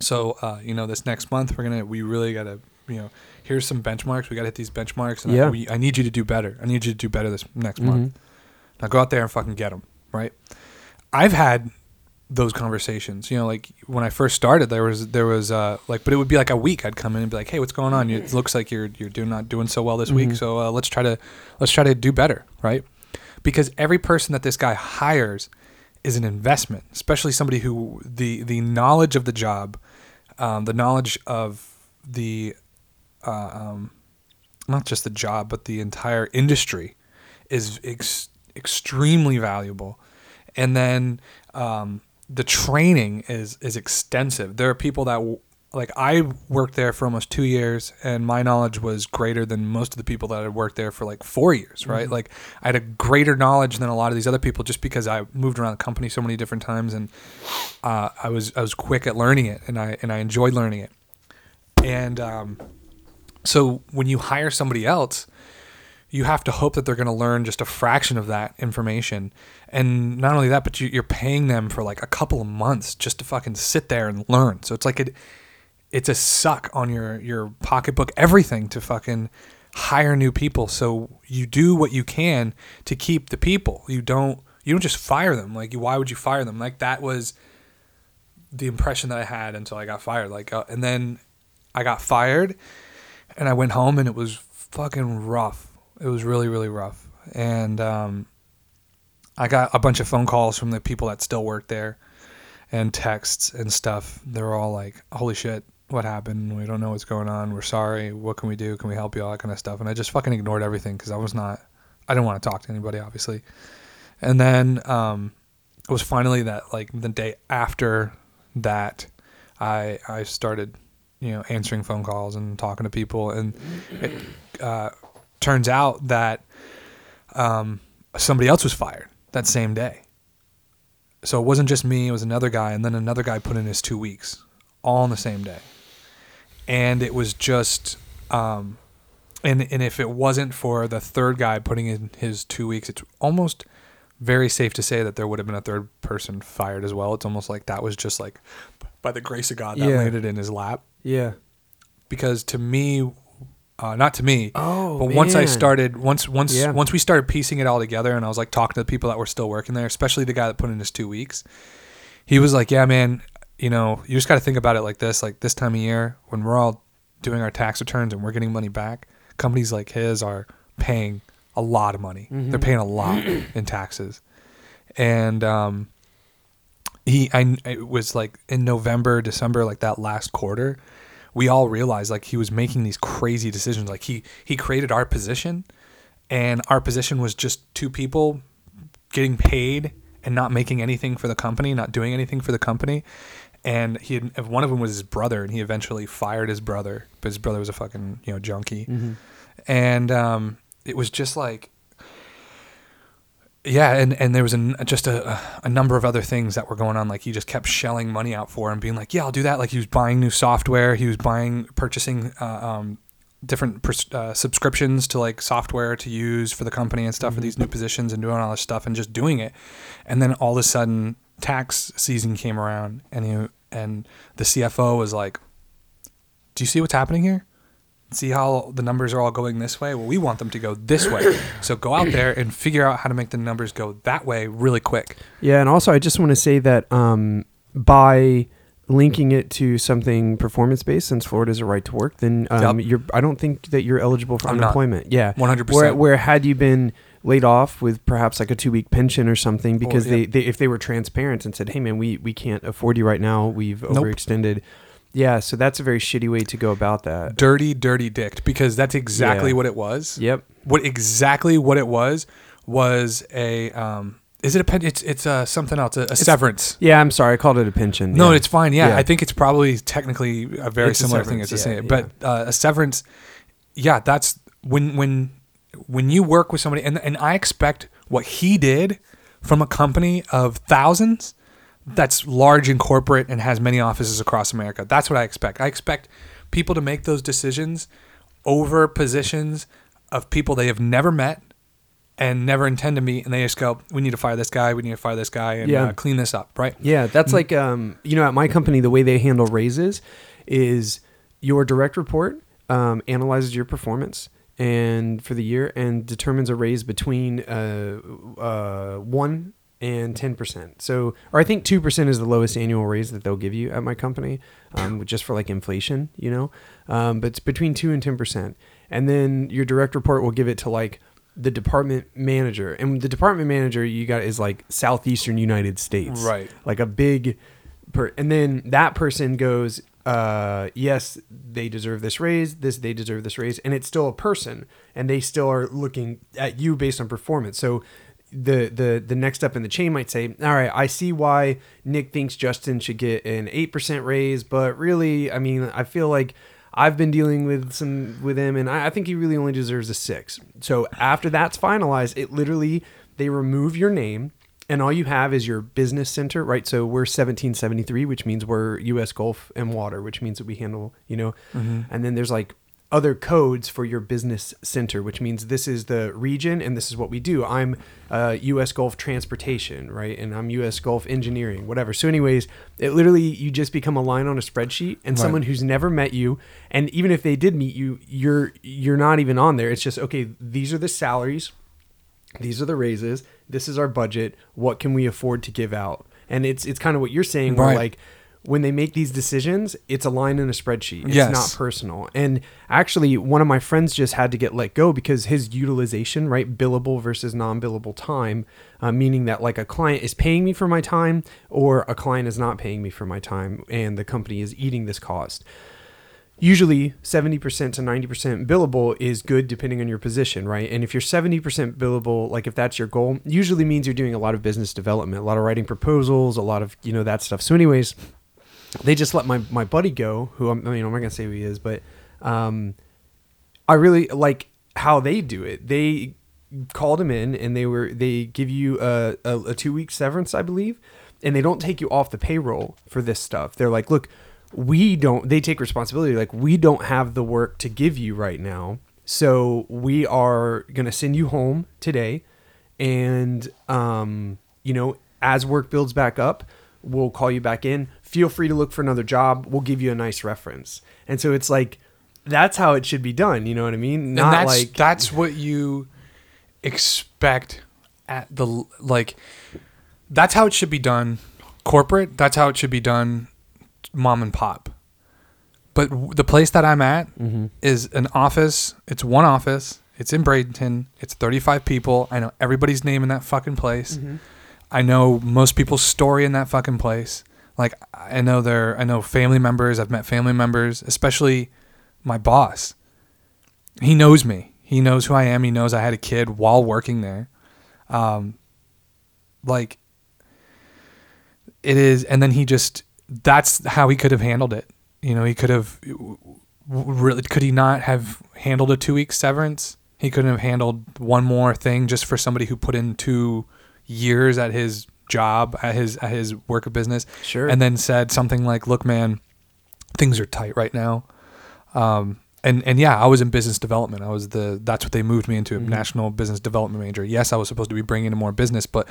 S2: So uh, you know this next month we're gonna we really gotta you know here's some benchmarks we gotta hit these benchmarks and I, we, I need you to do better i need you to do better this next
S3: Mm-hmm.
S2: month now go out there and fucking get them right i've had those conversations. You know, like when I first started, there was there was uh, like, but it would be like a week. I'd come in and be like, "Hey, what's going on? You- It looks like you're you're doing not doing so well this week. So uh, let's try to let's try to do better, right? Because every person that this guy hires is an investment, especially somebody who the the knowledge of the job, um, the knowledge of the uh, um, not just the job, but the entire industry is ex- extremely valuable. And then um, the training is is extensive. There are people that like I worked there for almost two years, and my knowledge was greater than most of the people that had worked there for like four years. Right, like I had a greater knowledge than a lot of these other people just because I moved around the company so many different times, and uh, I was I was quick at learning it, and I and I enjoyed learning it. And um, so when you hire somebody else, you have to hope that they're going to learn just a fraction of that information. And not only that, but you, you're paying them for like a couple of months just to fucking sit there and learn. So it's like it, it's a suck on your your pocketbook, everything to fucking hire new people. So you do what you can to keep the people. You don't you don't just fire them. Like why would you fire them? Like that was the impression that I had until I got fired. Like uh, and then I got fired and I went home and it was fucking rough. It was really really rough. And um I got a bunch of phone calls from the people that still work there and texts and stuff. They're all like, "Holy shit, what happened? We don't know what's going on. We're sorry. What can we do? Can we help you? All that kind of stuff." And I just fucking ignored everything because I was not. I didn't want to talk to anybody, obviously. And then um, it was finally that like the day after that, I I started, you know, answering phone calls and talking to people, and it uh, turns out that um, somebody else was fired that same day. So it wasn't just me; it was another guy, and then another guy put in his two weeks, all on the same day. And it was just, um, and and if it wasn't for the third guy putting in his two weeks, it's almost very safe to say that there would have been a third person fired as well. It's almost like that was just like by the grace of God that
S3: Yeah.
S2: landed in his lap.
S3: Yeah.
S2: Because to me, uh, not to me,
S3: Oh,
S2: but once I
S3: man.
S2: started, once once
S3: Yeah.
S2: once we started piecing it all together, and I was like talking to the people that were still working there, especially the guy that put in his two weeks, he was like, "Yeah, man, you know, you just got to think about it like this: like this time of year when we're all doing our tax returns and we're getting money back, companies like his are paying a lot of money. They're paying a lot in taxes, and um, he, I, it was like in November, December, like that last quarter." we all realized like he was making these crazy decisions. Like he he created our position, and our position was just two people getting paid and not making anything for the company, not doing anything for the company. And he had, one of them was his brother, and he eventually fired his brother, but his brother was a fucking you know junkie, and um, it was just like yeah, and, and there was a, just a, a number of other things that were going on. Like he just kept shelling money out for and being like, "Yeah, I'll do that." Like he was buying new software. He was buying, purchasing uh, um, different pers- uh, subscriptions to like software to use for the company and stuff for these new positions and doing all this stuff and just doing it. And then all of a sudden, tax season came around, and he and the CFO was like, "Do you see what's happening here?" See how the numbers are all going this way. Well, we want them to go this way. so go out there and figure out how to make the numbers go that way really quick.
S3: Yeah, and also I just want to say that um, by linking it to something performance based, since Florida is a right to work, then um,
S2: Yep.
S3: you're. I don't think that you're eligible for
S2: I'm not.
S3: unemployment. Yeah,
S2: 100%.
S3: Where, where had you been laid off with perhaps like a two week pension or something because
S2: yeah.
S3: they, they if they were transparent and said, hey man, we we can't afford you right now, we've
S2: Nope.
S3: overextended. Yeah, so that's a very shitty way to go about that.
S2: Dirty, dirty dicked because that's exactly
S3: Yeah.
S2: what it was.
S3: Yep.
S2: What exactly what it was was a um is it a pen it's it's uh something else, a, a severance.
S3: Yeah, I'm sorry, I called it a pension.
S2: No,
S3: yeah.
S2: it's fine. Yeah,
S3: Yeah.
S2: I think it's probably technically a very
S3: It's a
S2: similar thing. It's the
S3: severance,
S2: same,
S3: yeah,
S2: but uh, a severance. Yeah, that's when when when you work with somebody, and and I expect what he did from a company of thousands that's large and corporate and has many offices across America. That's what I expect. I expect people to make those decisions over positions of people they have never met and never intend to meet, and they just go, "We need to fire this guy. We need to fire this guy, and
S3: Yeah.
S2: uh, clean this up." Right?
S3: Yeah, that's like um, you know, at my company, the way they handle raises is your direct report um, analyzes your performance and for the year and determines a raise between uh, uh, one and ten percent. So, or I think two percent is the lowest annual raise that they'll give you at my company, um, just for like inflation, you know. Um, but it's between two and ten percent, and then your direct report will give it to like the department manager, and the department manager you got is like southeastern United States,
S2: Right.
S3: Like a big, per- and then that person goes, uh, yes, they deserve this raise. This they deserve this raise, and it's still a person, and they still are looking at you based on performance. So. The, the the next step in the chain might say, all right, I see why Nick thinks Justin should get an eight percent raise, but really, I mean, I feel like I've been dealing with some with him, and I, I think he really only deserves a six. So after that's finalized, it literally they remove your name, and all you have is your business center, right? So we're 1773, which means we're U.S. Gulf and Water, which means that we handle, you know, mm-hmm. and then there's like other codes for your business center, which means this is the region and this is what we do. I'm uh, U.S. Gulf Transportation, right? And I'm U.S. Gulf Engineering, whatever. So, anyways, it literally you just become a line on a spreadsheet, and someone who's never met you, and even if they did meet you, you're you're not even on there. It's just okay. These are the salaries these are the raises this is our budget what can we afford to give out and it's it's kind of what you're saying where
S2: Right.
S3: like when they make these decisions it's a line in a spreadsheet it's
S2: Yes.
S3: not personal and actually one of my friends just had to get let go because his utilization right billable versus non-billable time uh, meaning that like a client is paying me for my time or a client is not paying me for my time and the company is eating this cost usually 70% to 90% billable is good depending on your position, right? And if you're 70% billable, like if that's your goal, usually means you're doing a lot of business development, a lot of writing proposals, a lot of, you know, that stuff. So anyways, they just let my, my buddy go, who I'm, I'm not to say who he is, but um, I really like how they do it. They called him in and they were, they give you a, a, a two week severance, I believe, and they don't take you off the payroll for this stuff. They're like, look, we don't they take responsibility like we don't have the work to give you right now so we are to send you home today and um you know as work builds back up we'll call you back in feel free to look for another job. We'll give you a nice reference. And so it's like that's how it should be done you know what i mean? Not
S2: and that's
S3: like
S2: that's what you expect at the like that's how it should be done corporate. That's how it should be done mom and pop. But w- the place that i'm at mm-hmm. is an office. It's one office. It's in bradenton. It's 35 people. I know everybody's name in that fucking place. Mm-hmm. I know most people's story in that fucking place like i know there, i know family members i've met family members especially my boss he knows me. He knows who I am. He knows I had a kid while working there. Um, like it is, and then he just that's how he could have handled it. You know, he could have really could he not have handled a two week severance? He couldn't have handled one more thing just for somebody who put in two years at his job at his at his work of business
S3: Sure.
S2: and then said something like look man things are tight right now um, and and yeah, I was in business development. I was the that's what they moved me into, national business development major. Yes, I was supposed to be bringing in more business, but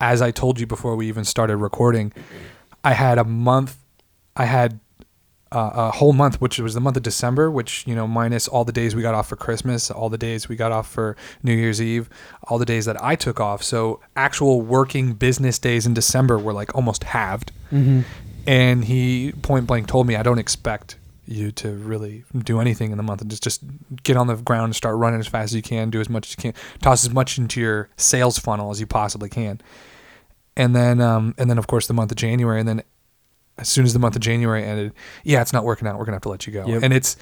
S2: as I told you before we even started recording, I had a month, I had uh, a whole month, which was the month of December, which you know minus all the days we got off for Christmas, all the days we got off for New Year's Eve, all the days that I took off. So actual working business days in December were like almost halved. And he point blank told me, I don't expect you to really do anything in the month and just just get on the ground and start running as fast as you can, do as much as you can, toss as much into your sales funnel as you possibly can. And then um and then of course the month of January and then as soon as the month of January ended, yeah, it's not working out. We're gonna have to let you go.
S3: Yep.
S2: And it's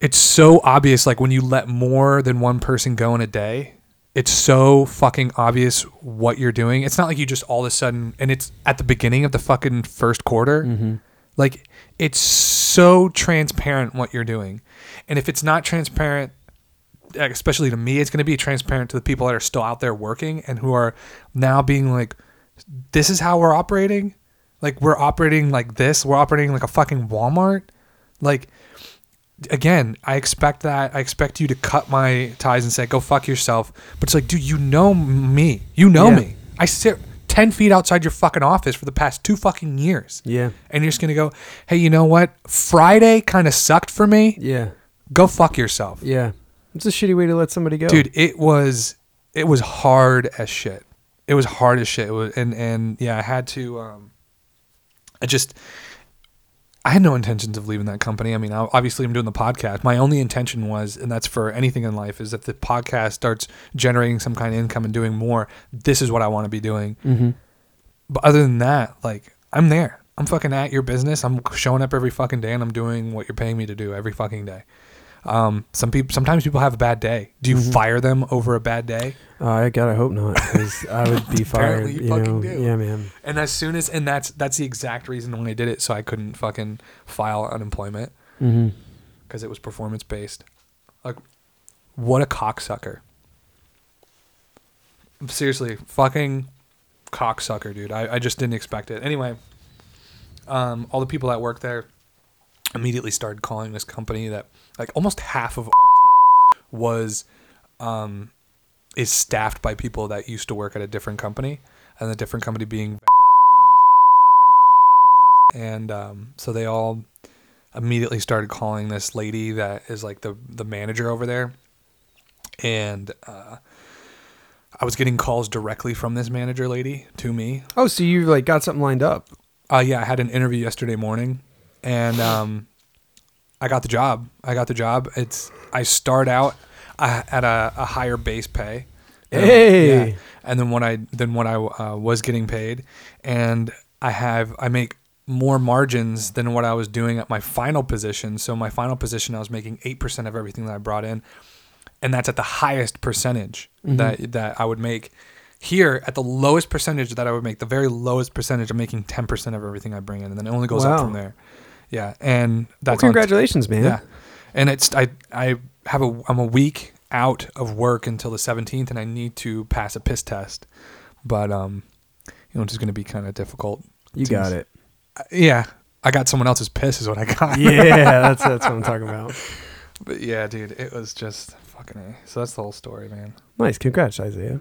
S2: it's so obvious. Like when you let more than one person go in a day, it's so fucking obvious what you're doing. It's not like you just all of a sudden, and it's at the beginning of the fucking first quarter. Mm-hmm. Like it's so transparent what you're doing, and if it's not transparent, especially to me, it's going to be transparent to the people that are still out there working and who are now being like, "This is how we're operating." Like we're operating like this. We're operating like a fucking Walmart. Like again, I expect that. I expect you to cut my ties and say, "Go fuck yourself." But it's like, dude, you know me. You know
S3: Yeah.
S2: me. I sit ten feet outside your fucking office for the past two fucking years.
S3: Yeah.
S2: And you're just gonna go, "Hey, you know what? Friday kind of sucked for me.
S3: Yeah.
S2: Go fuck yourself."
S3: Yeah. It's a shitty way to let somebody go.
S2: dude it was it was hard as shit it was hard as shit it was, and and yeah i had to um i just i had no intentions of leaving that company. I mean obviously i'm doing the podcast. My only intention was and that's for anything in life is if the podcast starts generating some kind of income and doing more this is what i want to be doing.
S3: Mm-hmm.
S2: but other than that like i'm there. I'm fucking at your business. I'm showing up every fucking day and i'm doing what you're paying me to do every fucking day um, some people sometimes people have a bad day. Do you
S3: Mm-hmm.
S2: fire them over a bad day?
S3: Uh, I gotta hope not, because I would be fired.
S2: Apparently you
S3: you
S2: fucking
S3: know?
S2: do.
S3: Yeah, man.
S2: And as soon as and that's that's the exact reason why I did it, so I couldn't fucking file unemployment
S3: Mm-hmm.
S2: because it was performance based. Like, what a cocksucker! Seriously, fucking cocksucker, dude. I, I just didn't expect it. Anyway, um, all the people that work there immediately started calling this company that like almost half of RTL was um, is staffed by people that used to work at a different company, and the different company being Van Groff Williams, Groff Williams. and um, so they all immediately started calling this lady that is like the the manager over there, and uh, I was getting calls directly from this manager lady to me.
S3: Oh, so you like got something lined up?
S2: Uh, yeah, I had an interview yesterday morning, and um, I got the job. I got the job. It's I start out uh, at a, a higher base pay. Um,
S3: Hey!
S2: yeah. and then what I then what I uh, was getting paid, and I have I make more margins than what I was doing at my final position. So my final position, I was making eight percent of everything that I brought in, and that's at the highest percentage that that I would make. Here at the lowest percentage that I would make, the very lowest percentage, I'm making ten percent of everything I bring in, and then it only goes up from there. Yeah, and
S3: Well,
S2: that's on-
S3: congratulations, man.
S2: yeah, and it's I I have a I'm a week out of work until the 17th, and I need to pass a piss test, but um, you know, it's going to be kind of difficult.
S3: You got it.
S2: Yeah, I got someone else's piss is what I got.
S3: Yeah, that's that's what I'm talking about.
S2: but yeah, dude, it was just fucking. A. So that's the whole story, man.
S3: Nice, congrats, Isaiah.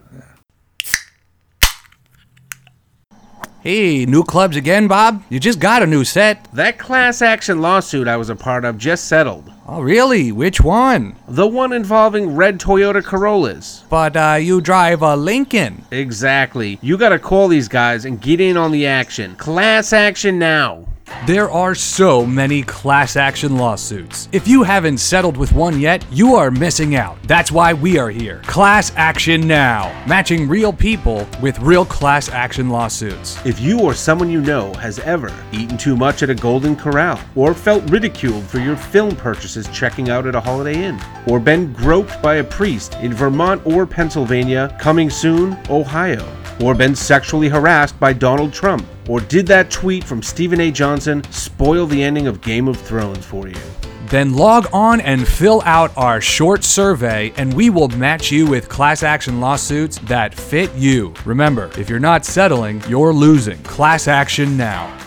S1: Hey, new clubs again, Bob? You just got a new set.
S5: That class action lawsuit I was a part of just settled.
S1: Oh, really? Which one?
S5: The one involving red Toyota Corollas.
S1: But uh, you drive a Lincoln.
S5: Exactly. You gotta call these guys and get in on the action. Class action now.
S1: There are so many class action lawsuits. If you haven't settled with one yet, you are missing out. That's why we are here. Class Action Now, matching real people with real class action lawsuits.
S5: If you or someone you know has ever eaten too much at a Golden Corral, or felt ridiculed for your film purchases checking out at a Holiday Inn, or been groped by a priest in Vermont or Pennsylvania, coming soon, Ohio, or been sexually harassed by Donald Trump, or did that tweet from Stephen A. Johnson spoil the ending of Game of Thrones for you?
S1: Then log on and fill out our short survey, and we will match you with class action lawsuits that fit you. Remember, if you're not settling, you're losing. Class Action Now.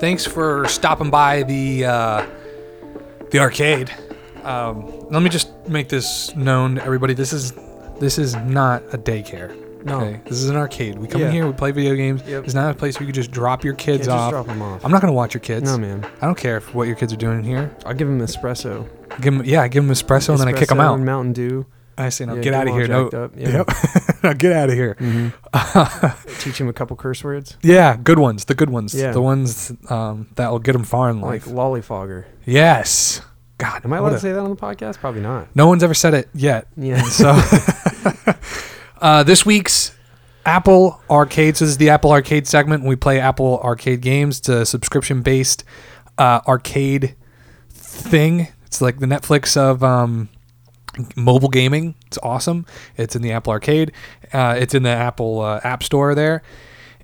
S2: Thanks for stopping by the uh, the arcade. Um, let me just make this known to everybody. This is this is not a daycare.
S3: No.
S2: This is an arcade. We come in
S3: Yeah.
S2: here, we play video games.
S3: Yep.
S2: It's not a place where you can just drop your kids
S3: just
S2: off.
S3: drop 'em off.
S2: I'm not gonna watch your kids.
S3: No, man.
S2: I don't care if what your kids are doing in here.
S3: I'll give him espresso.
S2: Give them, yeah, I give them espresso, and then I kick them
S3: Espresso
S2: out.
S3: and Mountain Dew.
S2: I say, no,
S3: Yeah,
S2: get
S3: get
S2: out of here. No,
S3: up, yeah.
S2: Yep. No, get out of here.
S3: Teach him a couple curse words.
S2: Yeah, good ones. The good ones.
S3: Yeah.
S2: The ones um, that will get him far in life.
S3: Like
S2: life.
S3: lollyfogger.
S2: yes. God,
S3: Am I allowed
S2: a-
S3: to say that on the podcast? Probably not.
S2: No one's ever said it yet.
S3: Yeah.
S2: So, uh, this week's Apple Arcade. So this is the Apple Arcade segment. We play Apple Arcade games. It's a subscription-based uh, arcade thing. It's like the Netflix of um, mobile gaming. It's awesome. It's in the Apple Arcade. Uh, it's in the Apple uh, App Store there.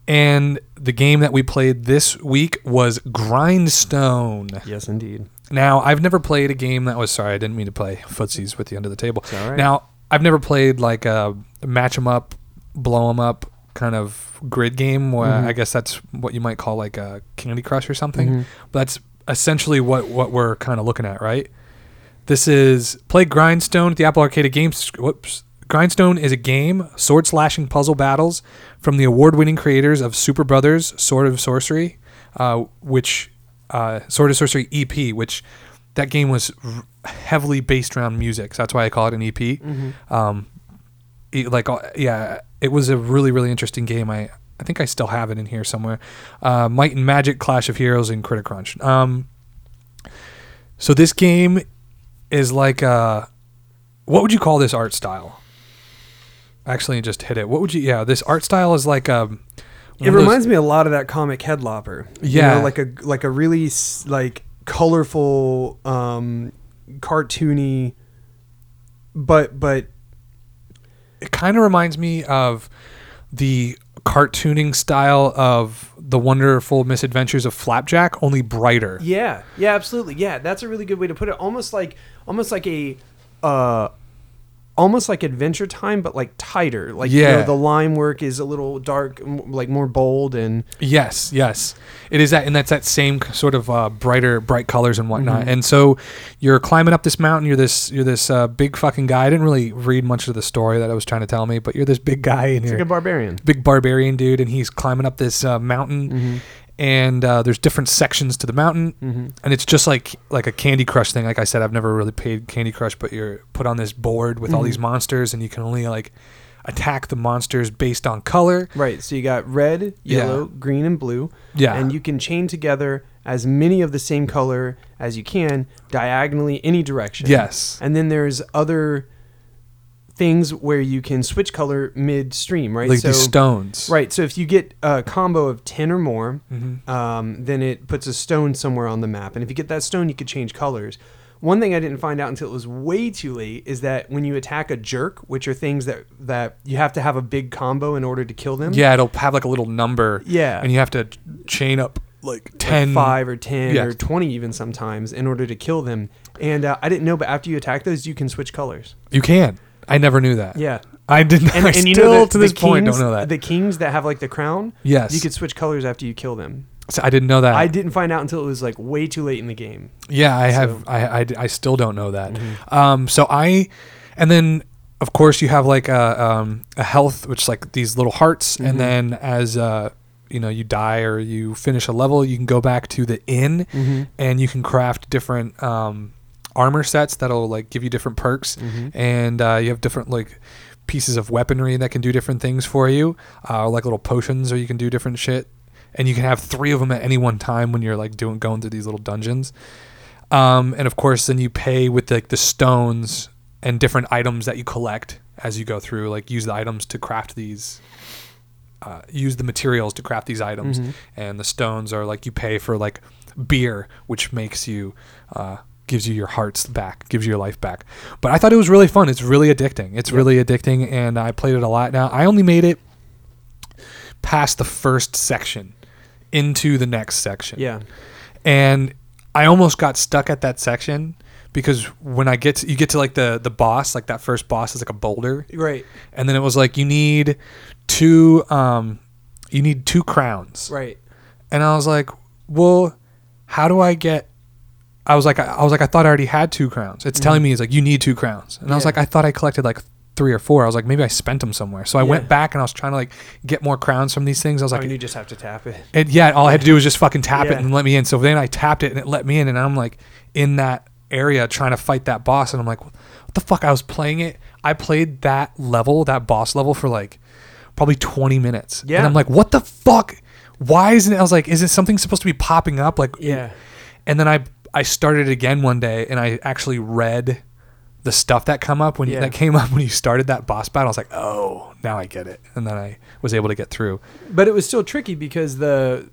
S2: And the game that we played this week was Grindstone.
S3: yes, indeed.
S2: Now, I've never played a game that was sorry, I didn't mean to play footsies with you under the table.
S3: right.
S2: Now, I've never played like a match 'em up, blow 'em up kind of grid game. Where
S3: Mm-hmm.
S2: I guess that's what you might call like a Candy Crush or something. But that's essentially what what we're kind of looking at, right? This is play Grindstone at the Apple Arcade Games. Whoops. Grindstone is a game, sword slashing puzzle battles from the award winning creators of Super Brothers Sword of Sorcery, uh, which uh, Sword of Sorcery EP, which that game was r- heavily based around music. So that's why I call it an EP. Um, it- like, uh, yeah, it was a really, really interesting game. I, I think I still have it in here somewhere. Uh, Might and Magic, Clash of Heroes, and Critter Crunch. Um, so this game is like uh what would you call this art style? Actually, just hit it. What would you? Yeah, this art style is like um.
S3: It reminds me a lot of that comic Headlopper. You
S2: Yeah.
S3: know, like a like a really like colorful, um, cartoony, but but
S2: It kind of reminds me of the cartooning style of the wonderful misadventures of Flapjack, only brighter.
S3: yeah, yeah, absolutely, yeah. That's a really good way to put it. Almost like almost like a, uh, almost like Adventure Time, but like tighter. Like you
S2: Yeah.
S3: know, the line work is a little dark, like more bold, and
S2: Yes, yes, it is that, and that's that same sort of uh, brighter, bright colors and whatnot.
S3: Mm-hmm.
S2: And so you're climbing up this mountain. You're this, you're this uh, big fucking guy. I didn't really read much of the story that I was trying to tell me, but you're this big guy in
S3: it's
S2: here.
S3: like a barbarian.
S2: big barbarian dude, and he's climbing up this uh, mountain.
S3: Mm-hmm.
S2: And uh, there's different sections to the mountain, and it's just like like a Candy Crush thing. Like I said, I've never really played Candy Crush, but you're put on this board with all
S3: Mm-hmm.
S2: these monsters, and you can only like attack the monsters based on color.
S3: Right. So you got red,
S2: Yeah.
S3: yellow, green, and blue.
S2: Yeah.
S3: And you can chain together as many of the same color as you can diagonally any direction.
S2: Yes.
S3: And then there's other things where you can switch color midstream, right?
S2: Like
S3: so
S2: these stones.
S3: Right. So if you get a combo of 10 or more,
S2: Mm-hmm.
S3: um, then it puts a stone somewhere on the map. And if you get that stone, you could change colors. One thing I didn't find out until it was way too late is that when you attack a jerk, which are things that, that you have to have a big combo in order to kill them.
S2: Yeah, it'll have like a little number.
S3: Yeah.
S2: And you have to chain up like
S3: like
S2: 10.
S3: five or 10
S2: Yeah.
S3: or 20 even sometimes in order to kill them. And uh, I didn't know, but after you attack those, you can switch colors.
S2: You can. I never knew that.
S3: Yeah.
S2: I didn't.
S3: And,
S2: I
S3: and
S2: still
S3: you know the,
S2: to this point
S3: kings,
S2: don't know that.
S3: The kings that have like the crown,
S2: Yes.
S3: you could switch colors after you kill them.
S2: So I didn't know that.
S3: I didn't find out until it was like way too late in the game.
S2: Yeah, I have.
S3: So- Mm-hmm.
S2: I, I, I still don't know that. Um, so I, and then of course you have like a um, a health, which is like these little hearts,
S3: Mm-hmm.
S2: and then as uh, you know, you die or you finish a level, you can go back to the inn,
S3: Mm-hmm.
S2: and you can craft different um, armor sets that'll like give you different perks, and uh, you have different like pieces of weaponry that can do different things for you, uh, like little potions, or you can do different shit. And you can have three of them at any one time when you're like doing going through these little dungeons. Um, and of course, then you pay with like the stones and different items that you collect as you go through. Like use the items to craft these. Uh, use the materials to craft these items, and the stones are like you pay for like beer, which makes you uh, gives you your hearts back, gives you your life back. But I thought it was really fun. It's really addicting. It's really addicting, and I played it a lot. Now I only made it past the first section into the next section
S3: Yeah.
S2: and I almost got stuck at that section because when I get to, you get to like the the boss, like that first boss is like a boulder,
S3: Right.
S2: and then it was like you need two um you need two crowns,
S3: Right.
S2: and I was like, well, how do I get I was like, I, I was like, I thought I already had two crowns. It's telling me it's like you need two crowns, and I was
S3: Mm-hmm.
S2: Like, I thought I collected like three or four. I was like, maybe I spent them somewhere. So I
S3: Yeah.
S2: went back and I was trying to like get more crowns from these things. I was
S3: Oh,
S2: like,
S3: and you just have to tap it.
S2: and yeah, all I had to do was just fucking tap it and let me in. So then I tapped it and it let me in, and I'm like in that area trying to fight that boss, and I'm like, what the fuck? I was playing it. I played that level, that boss level, for like probably 20 minutes.
S3: Yeah.
S2: And I'm like, what the fuck? Why isn't it? I was like, is it something supposed to be popping up? Like,
S3: Yeah.
S2: And then I I started again one day, and I actually read the stuff that come up when you, that came up when you started that boss battle. I was like, oh, now I get it, and then I was able to get through.
S3: But it was still tricky because the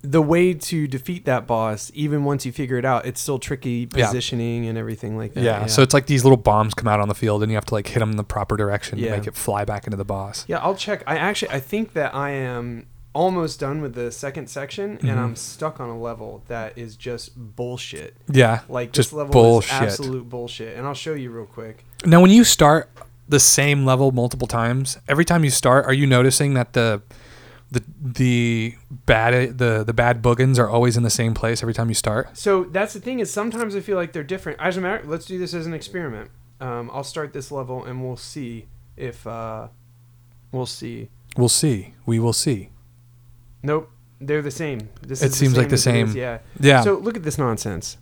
S3: the way to defeat that boss, even once you figure it out, it's still tricky
S2: Yeah.
S3: positioning and everything like that.
S2: Yeah, so it's like these little bombs come out on the field, and you have to like hit them in the proper direction
S3: Yeah.
S2: to make it fly back into the boss.
S3: yeah, I'll check. I actually I think that I am almost done with the second section,
S2: Mhm.
S3: and I'm stuck on a level that is just bullshit.
S2: Yeah,
S3: Like
S2: just
S3: this level
S2: bullshit.
S3: is absolute bullshit, and I'll show you real quick.
S2: Now, when you start the same level multiple times, every time you start, are you noticing that the the the bad the the bad boogans are always in the same place every time you start?
S3: So that's the thing is sometimes I feel like they're different. As a matter, let's do this as an experiment. Um, I'll start this level and we'll see if uh, we'll see.
S2: We'll see. We will see.
S3: Nope, they're the same. This
S2: It seems like the
S3: it is,
S2: same.
S3: Yeah.
S2: Yeah.
S3: So look at this nonsense.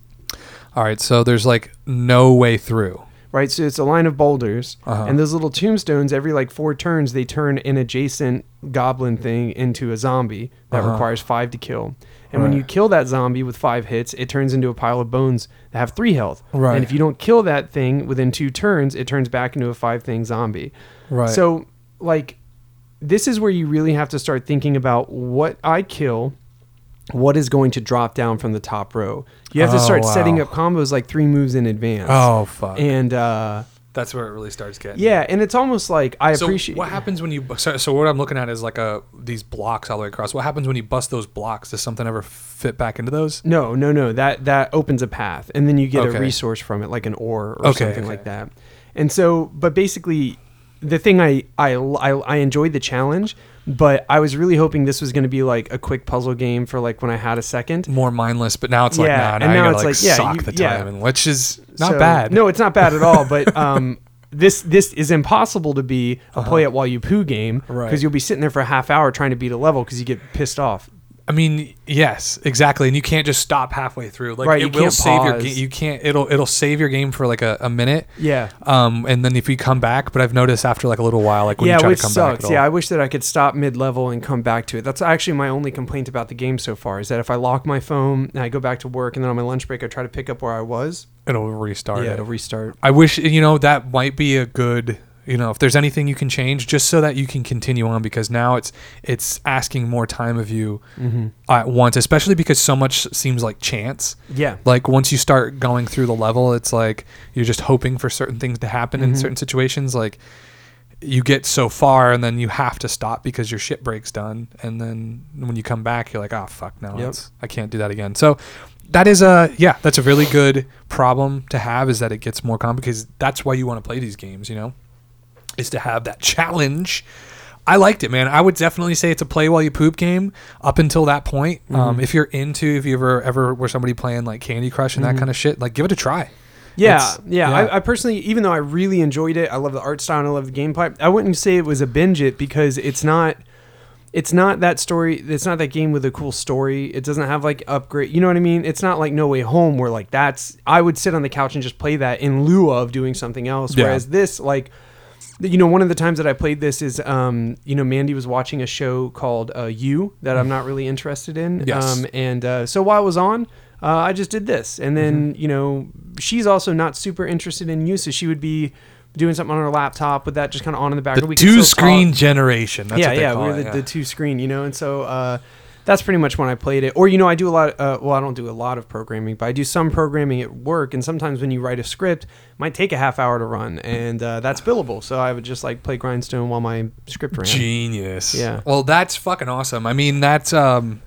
S2: All right. So there's like no way through.
S3: Right, so it's a line of boulders,
S2: Uh-huh.
S3: and those little tombstones. Every like four turns, they turn an adjacent goblin thing into a zombie that
S2: Uh-huh.
S3: requires five to kill. And when you kill that zombie with five hits, it turns into a pile of bones that have three health.
S2: Right.
S3: And if you don't kill that thing within two turns, it turns back into a five thing zombie.
S2: Right.
S3: So, like, this is where you really have to start thinking about what I kill, what is going to drop down from the top row. You have to
S2: Oh,
S3: start setting up combos like three moves in advance.
S2: oh fuck.
S3: And uh,
S2: That's where it really starts getting.
S3: yeah, and it's almost like I
S2: So
S3: appreciate.
S2: what happens when you so, so what I'm looking at is like a these blocks all the way across. What happens when you bust those blocks? Does something ever fit back into those?
S3: No, no, no. That that opens a path, and then you get
S2: Okay.
S3: a resource from it, like an ore or
S2: Okay,
S3: something
S2: okay.
S3: like that. And so, but basically, the thing I I I, I enjoyed the challenge, but I was really hoping this was going to be like a quick puzzle game for like when I had a second.
S2: More mindless, but now it's like
S3: Yeah,
S2: nah,
S3: and
S2: now,
S3: now it's
S2: like,
S3: like, yeah,
S2: sock
S3: you-
S2: the
S3: yeah.
S2: time, and which is not
S3: So-
S2: bad.
S3: No, it's not bad at all. But um, this this is impossible to be a
S2: Uh-huh.
S3: play it while you poo game because
S2: Right.
S3: you'll be sitting there for a half hour trying to beat a level because you get pissed off.
S2: I mean, yes, exactly, and you can't just stop halfway through. Like
S3: Right,
S2: it
S3: you
S2: will
S3: can't
S2: save your game. You can't. It'll it'll save your game for like a, a minute.
S3: Yeah.
S2: Um, and then if you come back, but I've noticed after like a little while, like when
S3: yeah,
S2: you try
S3: which
S2: to come
S3: sucks.
S2: back,
S3: yeah, I wish that I could stop mid level and come back to it. That's actually my only complaint about the game so far is that if I lock my phone and I go back to work and then on my lunch break I try to pick up where I was,
S2: it'll restart.
S3: yeah,
S2: it.
S3: it'll restart.
S2: I wish you know that might be a good you know if there's anything you can change just so that you can continue on because now it's it's asking more time of you
S3: Mm-hmm.
S2: at once especially because so much seems like chance
S3: Yeah.
S2: like once you start going through the level it's like you're just hoping for certain things to happen in
S3: Mhm.
S2: certain situations like you get so far and then you have to stop because your shit breaks done and then when you come back you're like oh fuck no
S3: Yep.
S2: i can't do that again so that is a yeah that's a really good problem to have is that it gets more complicated because that's why you want to play these games you know is to have that challenge I liked it, man. I would definitely say it's a play while you poop game up until that point.
S3: Mm-hmm.
S2: Um, if you're into, if you ever ever were somebody playing like Candy Crush and that kind of shit, like give it a try.
S3: Yeah,
S2: It's-
S3: yeah.
S2: yeah.
S3: I, I personally, even though I really enjoyed it, I love the art style and I love the gameplay. I wouldn't say it was a binge it because it's not. It's not that story. It's not that game with a cool story. It doesn't have like upgrade. You know what I mean? It's not like No Way Home where like that's. I would sit on the couch and just play that in lieu of doing something else.
S2: Yeah.
S3: Whereas this, like, you know, one of the times that I played this is, um, you know, Mandy was watching a show called uh, You that I'm not really interested in.
S2: Yes.
S3: Um, and uh, so while I was on, uh, I just did this. And then,
S2: Mm-hmm.
S3: you know, she's also not super interested in you. So she would be doing something on her laptop with that just kind of on in the background.
S2: The
S3: We
S2: two screen generation. That's
S3: yeah, yeah. We're the,
S2: yeah.
S3: the two screen, you know. And so uh, that's pretty much when I played it. Or, you know, I do a lot. Uh, well, I don't do a lot of programming, but I do some programming at work. And sometimes when you write a script, it might take a half hour to run. And uh, that's billable. So I would just like play Grindstone while my script ran.
S2: Genius.
S3: Yeah.
S2: Well, that's fucking awesome. I mean, that's um,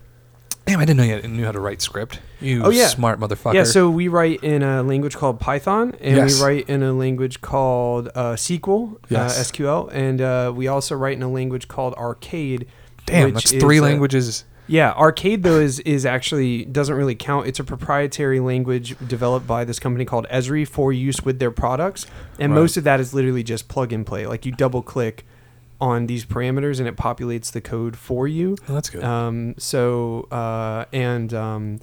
S2: damn. I didn't know you knew how to write script. You
S3: Oh, yeah.
S2: smart motherfucker.
S3: Yeah, so we write in a language called Python, and
S2: Yes.
S3: we write in a language called uh, SQL,
S2: Yes.
S3: uh, SQL, and uh, we also write in a language called Arcade.
S2: damn,
S3: which
S2: that's three
S3: uh,
S2: languages.
S3: Yeah, arcade though is is actually doesn't really count. It's a proprietary language developed by this company called Esri for use with their products, and
S2: Right.
S3: most of that is literally just plug and play. Like you double click on these parameters and it populates the code for you.
S2: Oh, that's good.
S3: Um, so uh, and um,